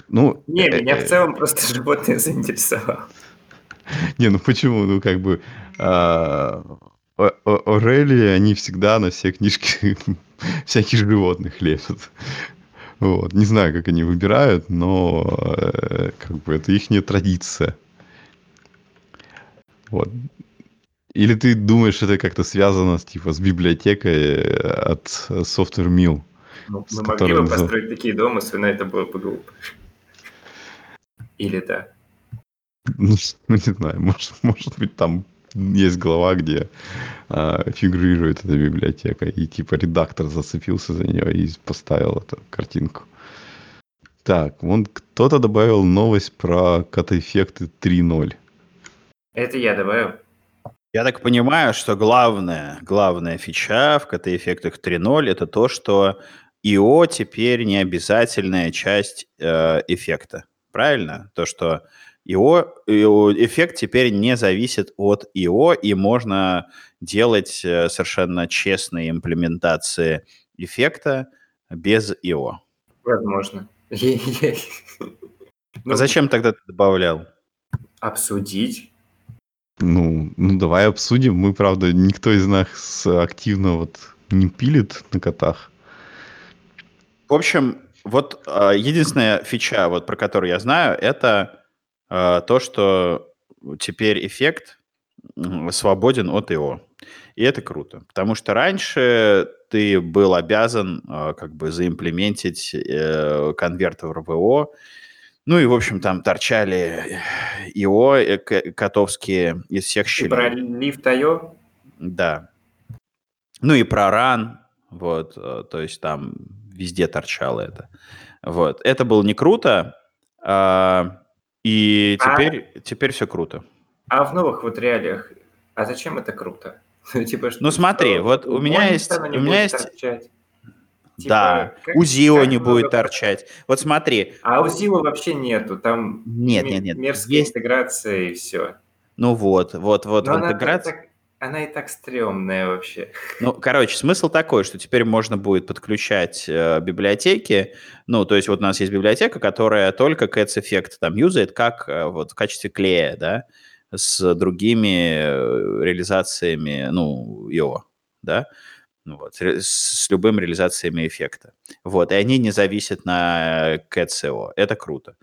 Ну, не, э, меня в целом просто животное заинтересовало. Не, ну почему? Ну, как бы Орелии, они всегда на все книжки всяких животных лепят. Вот. Не знаю, как они выбирают, но э, как бы это их традиция. Вот. Или ты думаешь, это как-то связано с, типа, с библиотекой э, от Software Mill? Ну, мы могли бы построить такие домыслы, но это было бы глупо. Или да. Ну, ну не знаю, может, может быть, там есть глава, где э, фигурирует эта библиотека, и типа редактор зацепился за нее и поставил эту картинку. Так, вон кто-то добавил новость про катаэффекты 3.0. Это я добавил. Я так понимаю, что главная, главная фича в KT-эффектах 3.0 это то, что IO теперь не обязательная часть э, эффекта. Правильно? То, что ИО, эффект теперь не зависит от ИО, и можно делать э, совершенно честные имплементации эффекта без ИО. Возможно. А зачем тогда ты добавлял? Обсудить. Ну, ну, давай обсудим. Мы, правда, никто из нас активно вот не пилит на котах. В общем, Вот э, единственная фича, вот, про которую я знаю, это то, что теперь эффект свободен от ИО. И это круто, потому что раньше ты был обязан э, как бы заимплементить э, конвертер в РВО, ну и, в общем, там торчали ИО э, котовские из всех щелей. И про лифт IO? Да. Ну и про ран, вот, э, то есть там везде торчало это. Вот, это было не круто, а, и теперь, а... теперь все круто. А в новых вот реалиях, а зачем это круто? типа, что, ну смотри, что, вот у меня есть, у меня есть, торчать. Типа, да, как, у Зио не будет много... торчать. Вот смотри. А у Зио вообще нету, там нет, нет, нет. мерзкая есть... интеграция и все. Ну вот, вот, вот, Но интеграция... Так, она и так стрёмная вообще. Ну, короче, смысл такой, что теперь можно будет подключать э, библиотеки. Ну, то есть вот у нас есть библиотека, которая только Cats Effect там юзает как э, вот в качестве клея, да, с другими э, реализациями, ну, его, да, ну вот, с любым реализациями эффекта. Вот, и они не зависят на CAT-SEO. Это круто.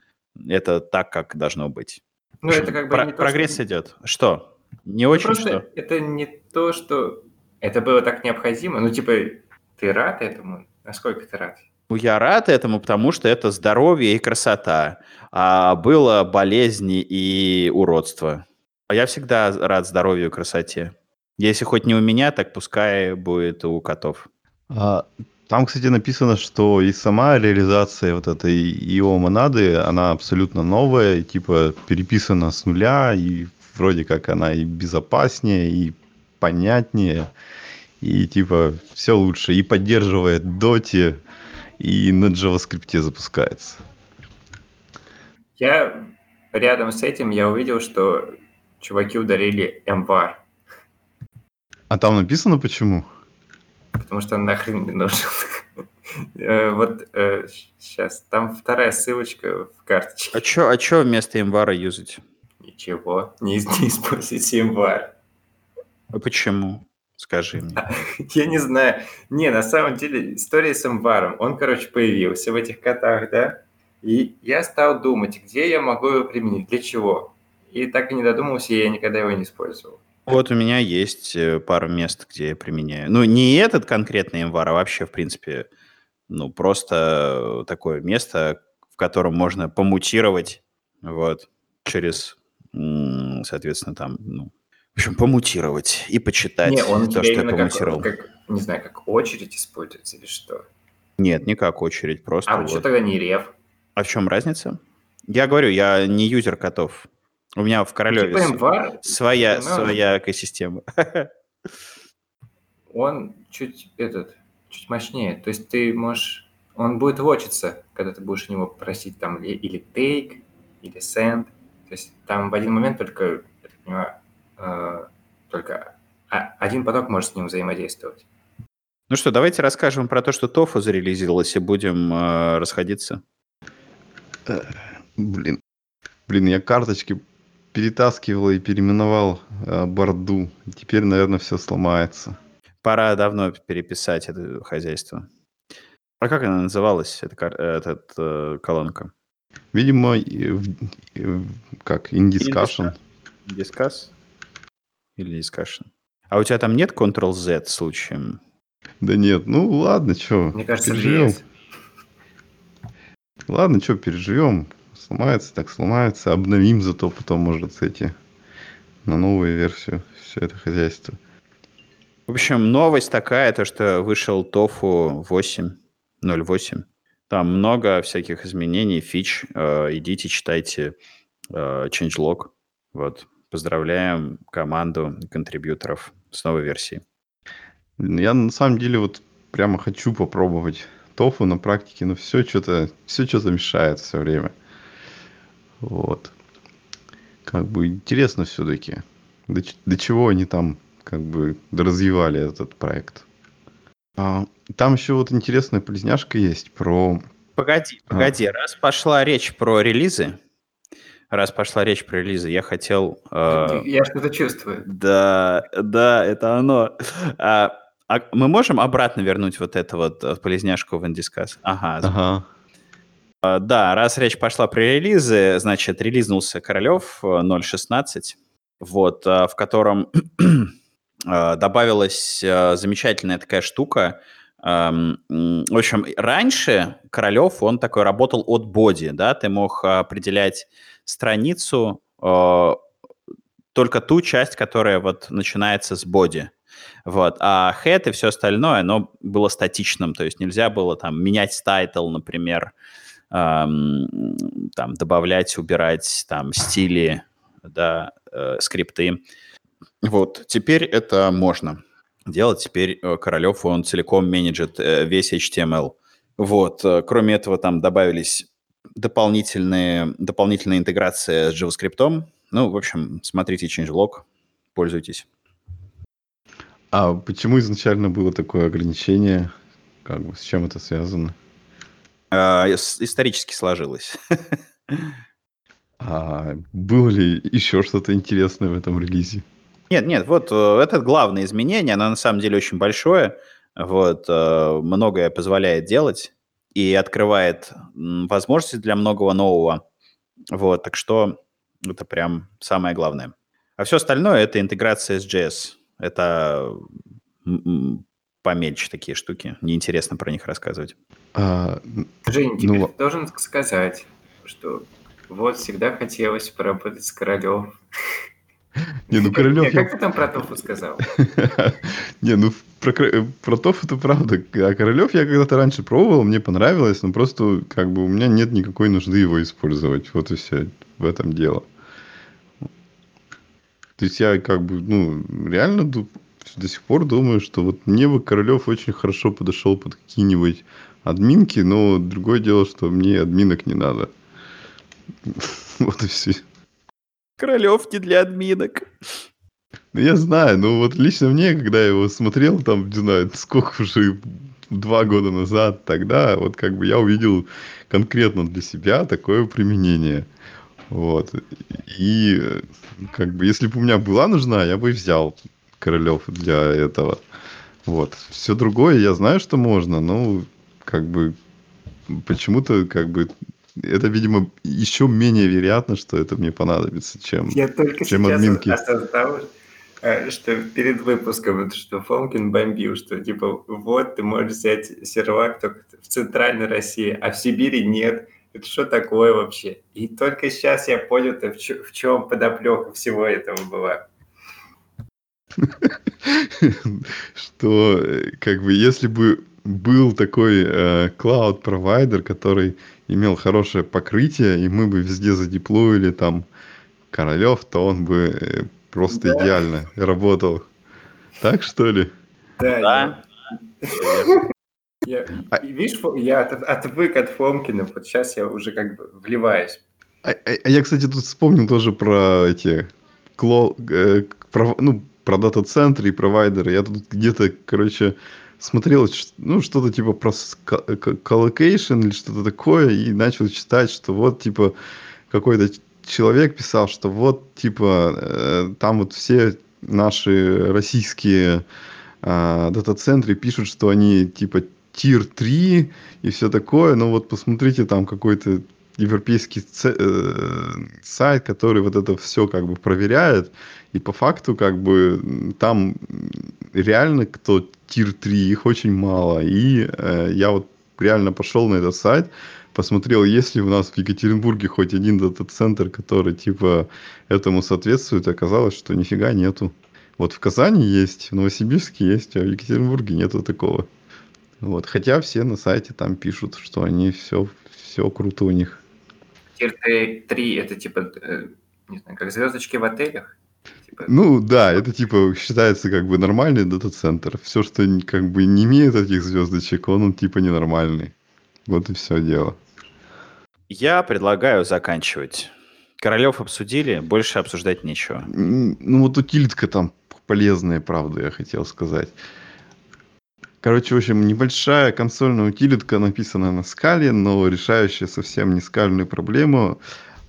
Это так, как должно быть. Ну, это как бы Про- прогресс что... идет. Что? Не ну, очень просто что? Это не то, что это было так необходимо. Ну, типа, ты рад этому? Насколько ты рад? Ну, я рад этому, потому что это здоровье и красота. А было болезни и уродство. А я всегда рад здоровью и красоте. Если хоть не у меня, так пускай будет у котов. А, там, кстати, написано, что и сама реализация вот этой ИО монады, она абсолютно новая, типа переписана с нуля, и вроде как она и безопаснее, и понятнее, и типа все лучше, и поддерживает Dota, и на JavaScript запускается. Я рядом с этим я увидел, что чуваки ударили MVAR. А там написано почему? Потому что нахрен не нужен. Э, вот сейчас, э, там вторая ссылочка в карточке. А что а чё вместо MVAR юзать? Ничего, не, не используйте MVAR. А почему? Скажи мне. Я не знаю. Не, на самом деле, история с MVAR, он, короче, появился в этих котах, да? И я стал думать, где я могу его применить, для чего и так и не додумался, и я никогда его не использовал. Вот у меня есть э, пару мест, где я применяю. Ну, не этот конкретный МВАР, а вообще, в принципе, ну, просто такое место, в котором можно помутировать, вот, через, соответственно, там, ну, в общем, помутировать и почитать не, он то, что я помутировал. Как, как, не знаю, как очередь используется или что? Нет, не как очередь, просто А вот. что тогда не рев? А в чем разница? Я говорю, я не юзер котов. У меня в Королеве типа своя, ну, своя экосистема. Он чуть этот, чуть мощнее. То есть ты можешь... Он будет вочиться, когда ты будешь у него просить там или take, или send. То есть там в один момент только, я понимаю, э, только один поток может с ним взаимодействовать. Ну что, давайте расскажем про то, что тофу зарелизировалось, и будем э, расходиться. Э, блин. Блин, я карточки перетаскивал и переименовал э, борду. Теперь, наверное, все сломается. Пора давно переписать это хозяйство. А как она называлась, эта, эта э, колонка? Видимо, как, InDiscussion. Discuss? Или Discussion? А у тебя там нет Ctrl-Z случаем? Да нет, ну ладно, что, Мне кажется, переживем. Есть. Ладно, что, переживем сломается, так сломается. Обновим зато потом, может, эти на новую версию все это хозяйство. В общем, новость такая, то что вышел TOFU 8.08. Там много всяких изменений, фич. Э, идите, читайте э, changelog. Вот. Поздравляем команду контрибьюторов с новой версией. Я на самом деле вот прямо хочу попробовать тофу на практике, но все что-то все что-то мешает все время. Вот. Как бы интересно все-таки, до, до чего они там как бы развивали этот проект. А, там еще вот интересная полезняшка есть про... Погоди, а. погоди, а. раз пошла речь про релизы, раз пошла речь про релизы, я хотел... Э, я что-то чувствую. Да, да, это оно. А, а мы можем обратно вернуть вот это вот э, полезняшку в Indiscuss? Ага. ага. А, да, раз речь пошла про релизы, значит, релизнулся Королев 0.16, э, вот, э, в котором добавилась замечательная такая штука. Эм, в общем, раньше Королев, он такой работал от body, да, ты мог определять страницу, только ту часть, которая вот начинается с body. Вот. А head и все остальное, оно было статичным, то есть нельзя было там менять title, например, эм, там добавлять, убирать там стили, да, э, скрипты. Вот, теперь это можно делать. Теперь э, Королев, он целиком менеджит э, весь HTML. Вот, э, кроме этого там добавились дополнительные, дополнительная интеграция с JavaScript. Ну, в общем, смотрите changelog, пользуйтесь. А почему изначально было такое ограничение? Как бы с чем это связано? А, исторически сложилось. А было ли еще что-то интересное в этом релизе? Нет, нет, вот э, это главное изменение, оно на самом деле очень большое, вот, э, многое позволяет делать и открывает возможности для многого нового, вот, так что это прям самое главное. А все остальное – это интеграция с JS. Это помельче такие штуки. Неинтересно про них рассказывать. А, Жень, теперь ну... должен сказать, что вот всегда хотелось поработать с Королем. Не, ну Королев... Как ты там про Тофу сказал? Не, ну про, про Тофу это правда. А Королев я когда-то раньше пробовал, мне понравилось, но просто как бы у меня нет никакой нужды его использовать. Вот и все. В этом дело. То есть я как бы, ну, реально до сих пор думаю, что вот мне бы Королев очень хорошо подошел под какие-нибудь админки, но другое дело, что мне админок не надо. Вот и все. Королев не для админок. Ну, я знаю, но вот лично мне, когда я его смотрел, там, не знаю, сколько уже, два года назад, тогда вот как бы я увидел конкретно для себя такое применение. Вот. И как бы, если бы у меня была нужна, я бы взял Королев для этого. Вот. Все другое я знаю, что можно, но как бы почему-то как бы это, видимо, еще менее вероятно, что это мне понадобится, чем, Я только чем сейчас админки. осознал, э, что перед выпуском, что Фомкин бомбил, что типа вот ты можешь взять сервак только в центральной России, а в Сибири нет. Это что такое вообще? И только сейчас я понял, в, в чем подоплека всего этого была. Что, э, как бы, если бы был такой э, cloud-провайдер, который имел хорошее покрытие, и мы бы везде задеплоили там Королев, то он бы э, просто да. идеально работал. Так, что ли? Да. да. Я, а... Видишь, я от, отвык от Фомкина, вот сейчас я уже как бы вливаюсь. А, а, а я, кстати, тут вспомнил тоже про эти кло, э, про, ну, про дата-центры и провайдеры. Я тут где-то, короче, смотрел, ну, что-то типа про colocation или что-то такое, и начал читать, что вот, типа, какой-то человек писал, что вот, типа, э, там вот все наши российские э, дата-центры пишут, что они, типа, tier 3 и все такое, но вот посмотрите, там какой-то европейский э, сайт, который вот это все как бы проверяет, и по факту как бы там реально кто тир 3, их очень мало, и э, я вот реально пошел на этот сайт, посмотрел, есть ли у нас в Екатеринбурге хоть один дата-центр, который типа этому соответствует, оказалось, что нифига нету. Вот в Казани есть, в Новосибирске есть, а в Екатеринбурге нету такого. Вот. Хотя все на сайте там пишут, что они все, все круто у них. Тир 3 это типа, э, не знаю, как звездочки в отелях? Типа... Ну да, это типа считается как бы нормальный дата-центр. Все, что как бы не имеет этих звездочек, он, он типа ненормальный. Вот и все дело. Я предлагаю заканчивать. Королев обсудили, больше обсуждать нечего. Ну вот утилитка там полезная, правда, я хотел сказать. Короче, в общем, небольшая консольная утилитка написана на скале, но решающая совсем не скальную проблему,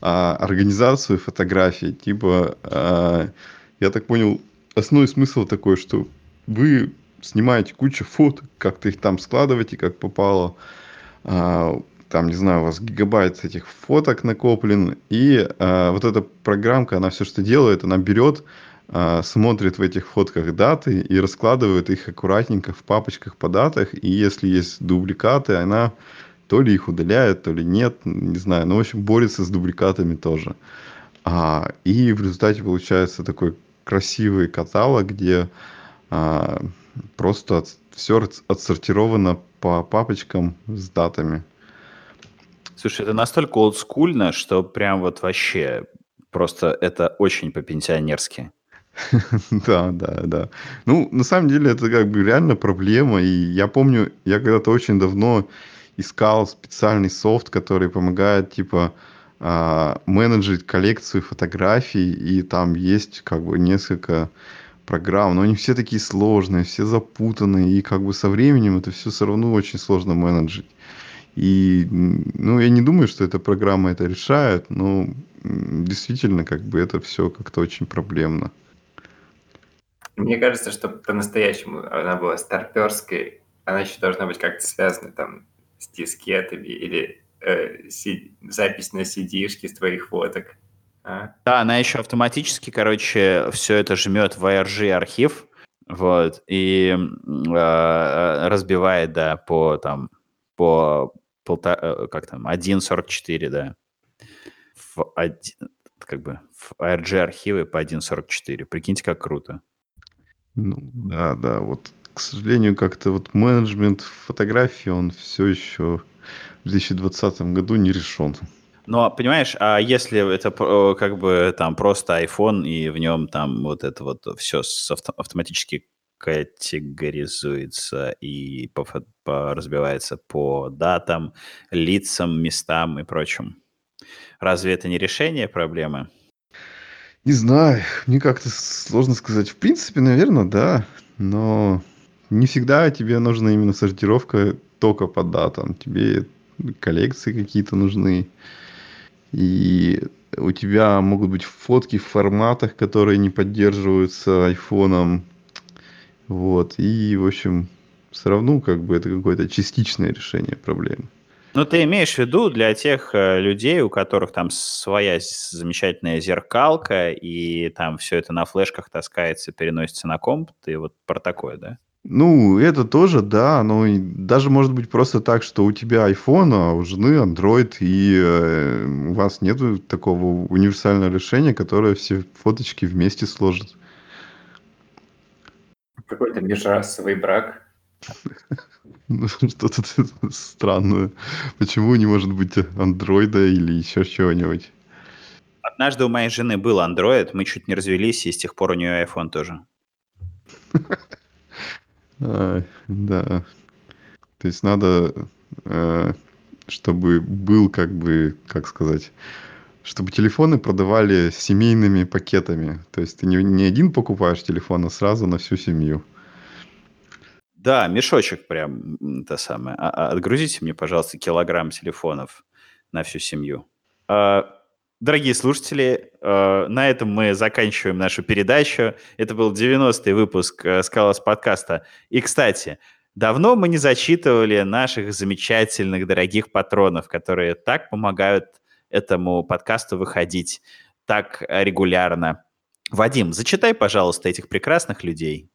а организацию фотографий. Типа, а, я так понял, основной смысл такой, что вы снимаете кучу фото, как-то их там складываете, как попало. А, там, не знаю, у вас гигабайт этих фоток накоплен, и э, вот эта программка, она все, что делает, она берет, э, смотрит в этих фотках даты и раскладывает их аккуратненько в папочках по датах, и если есть дубликаты, она то ли их удаляет, то ли нет, не знаю, ну, в общем, борется с дубликатами тоже. А, и в результате получается такой красивый каталог, где а, просто от, все отсортировано по папочкам с датами. Слушай, это настолько олдскульно, что прям вот вообще просто это очень по-пенсионерски. Да, да, да. Ну, на самом деле, это как бы реально проблема. И я помню, я когда-то очень давно искал специальный софт, который помогает, типа, а, менеджить коллекцию фотографий, и там есть как бы несколько программ, но они все такие сложные, все запутанные, и как бы со временем это все все равно очень сложно менеджить. И, ну, я не думаю, что эта программа это решает, но действительно, как бы это все как-то очень проблемно. Мне кажется, что по-настоящему она была старперской, она еще должна быть как-то связана там с дискетами или э, си- запись на CD-шке с твоих фоток. А? Да, она еще автоматически, короче, все это жмет в ARG архив, вот, и э, разбивает, да, по там, по полтора, э, как там, 1.44, да. В один, как бы в ARG архивы по 1.44. Прикиньте, как круто. Ну, да, да, вот, к сожалению, как-то вот менеджмент фотографии, он все еще в 2020 году не решен. Но, понимаешь, а если это э, как бы там просто iPhone, и в нем там вот это вот все автоматически категоризуется и по, по, разбивается по датам, лицам, местам и прочим. Разве это не решение проблемы? Не знаю, мне как-то сложно сказать. В принципе, наверное, да, но не всегда тебе нужна именно сортировка только по датам. Тебе коллекции какие-то нужны. И у тебя могут быть фотки в форматах, которые не поддерживаются айфоном. Вот. И, в общем, все равно как бы это какое-то частичное решение проблемы. Ну, ты имеешь в виду для тех э, людей, у которых там своя замечательная зеркалка, и там все это на флешках таскается, переносится на комп, ты вот про такое, да? Ну, это тоже, да, но даже может быть просто так, что у тебя iPhone, а у жены Android, и э, у вас нет такого универсального решения, которое все фоточки вместе сложит. Какой-то межрасовый брак. Ну, что-то странное. Почему не может быть андроида или еще чего-нибудь? Однажды у моей жены был Android, мы чуть не развелись, и с тех пор у нее iPhone тоже. А, да. То есть надо, э, чтобы был как бы, как сказать, чтобы телефоны продавали семейными пакетами. То есть ты не, не один покупаешь телефон, а сразу на всю семью. Да, мешочек прям, то самое. А, а, отгрузите мне, пожалуйста, килограмм телефонов на всю семью. А, Дорогие слушатели, э, на этом мы заканчиваем нашу передачу. Это был 90-й выпуск э, Скалас подкаста. И, кстати, давно мы не зачитывали наших замечательных, дорогих патронов, которые так помогают этому подкасту выходить так регулярно. Вадим, зачитай, пожалуйста, этих прекрасных людей.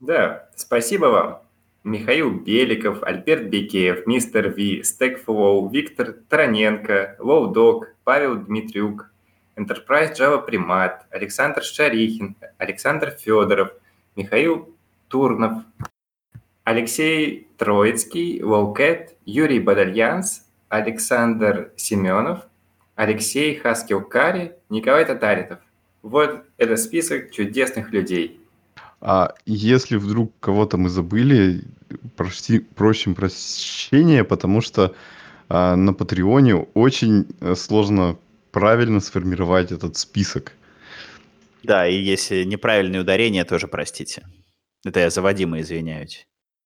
Да, спасибо вам. Михаил Беликов, Альберт Бекеев, Мистер Ви, Стекфлоу, Виктор Тараненко, Лоудок, Павел Дмитриук, Enterprise Java Примат, Александр Шарихин, Александр Федоров, Михаил Турнов, Алексей Троицкий, Волкет, Юрий Бадальянс, Александр Семенов, Алексей Хаскилкари, Николай Татаритов. Вот это список чудесных людей – а если вдруг кого-то мы забыли, прости, просим прощения, потому что а, на Патреоне очень э, сложно правильно сформировать этот список. Да, и если неправильные ударения, тоже простите. Это я за Вадима извиняюсь.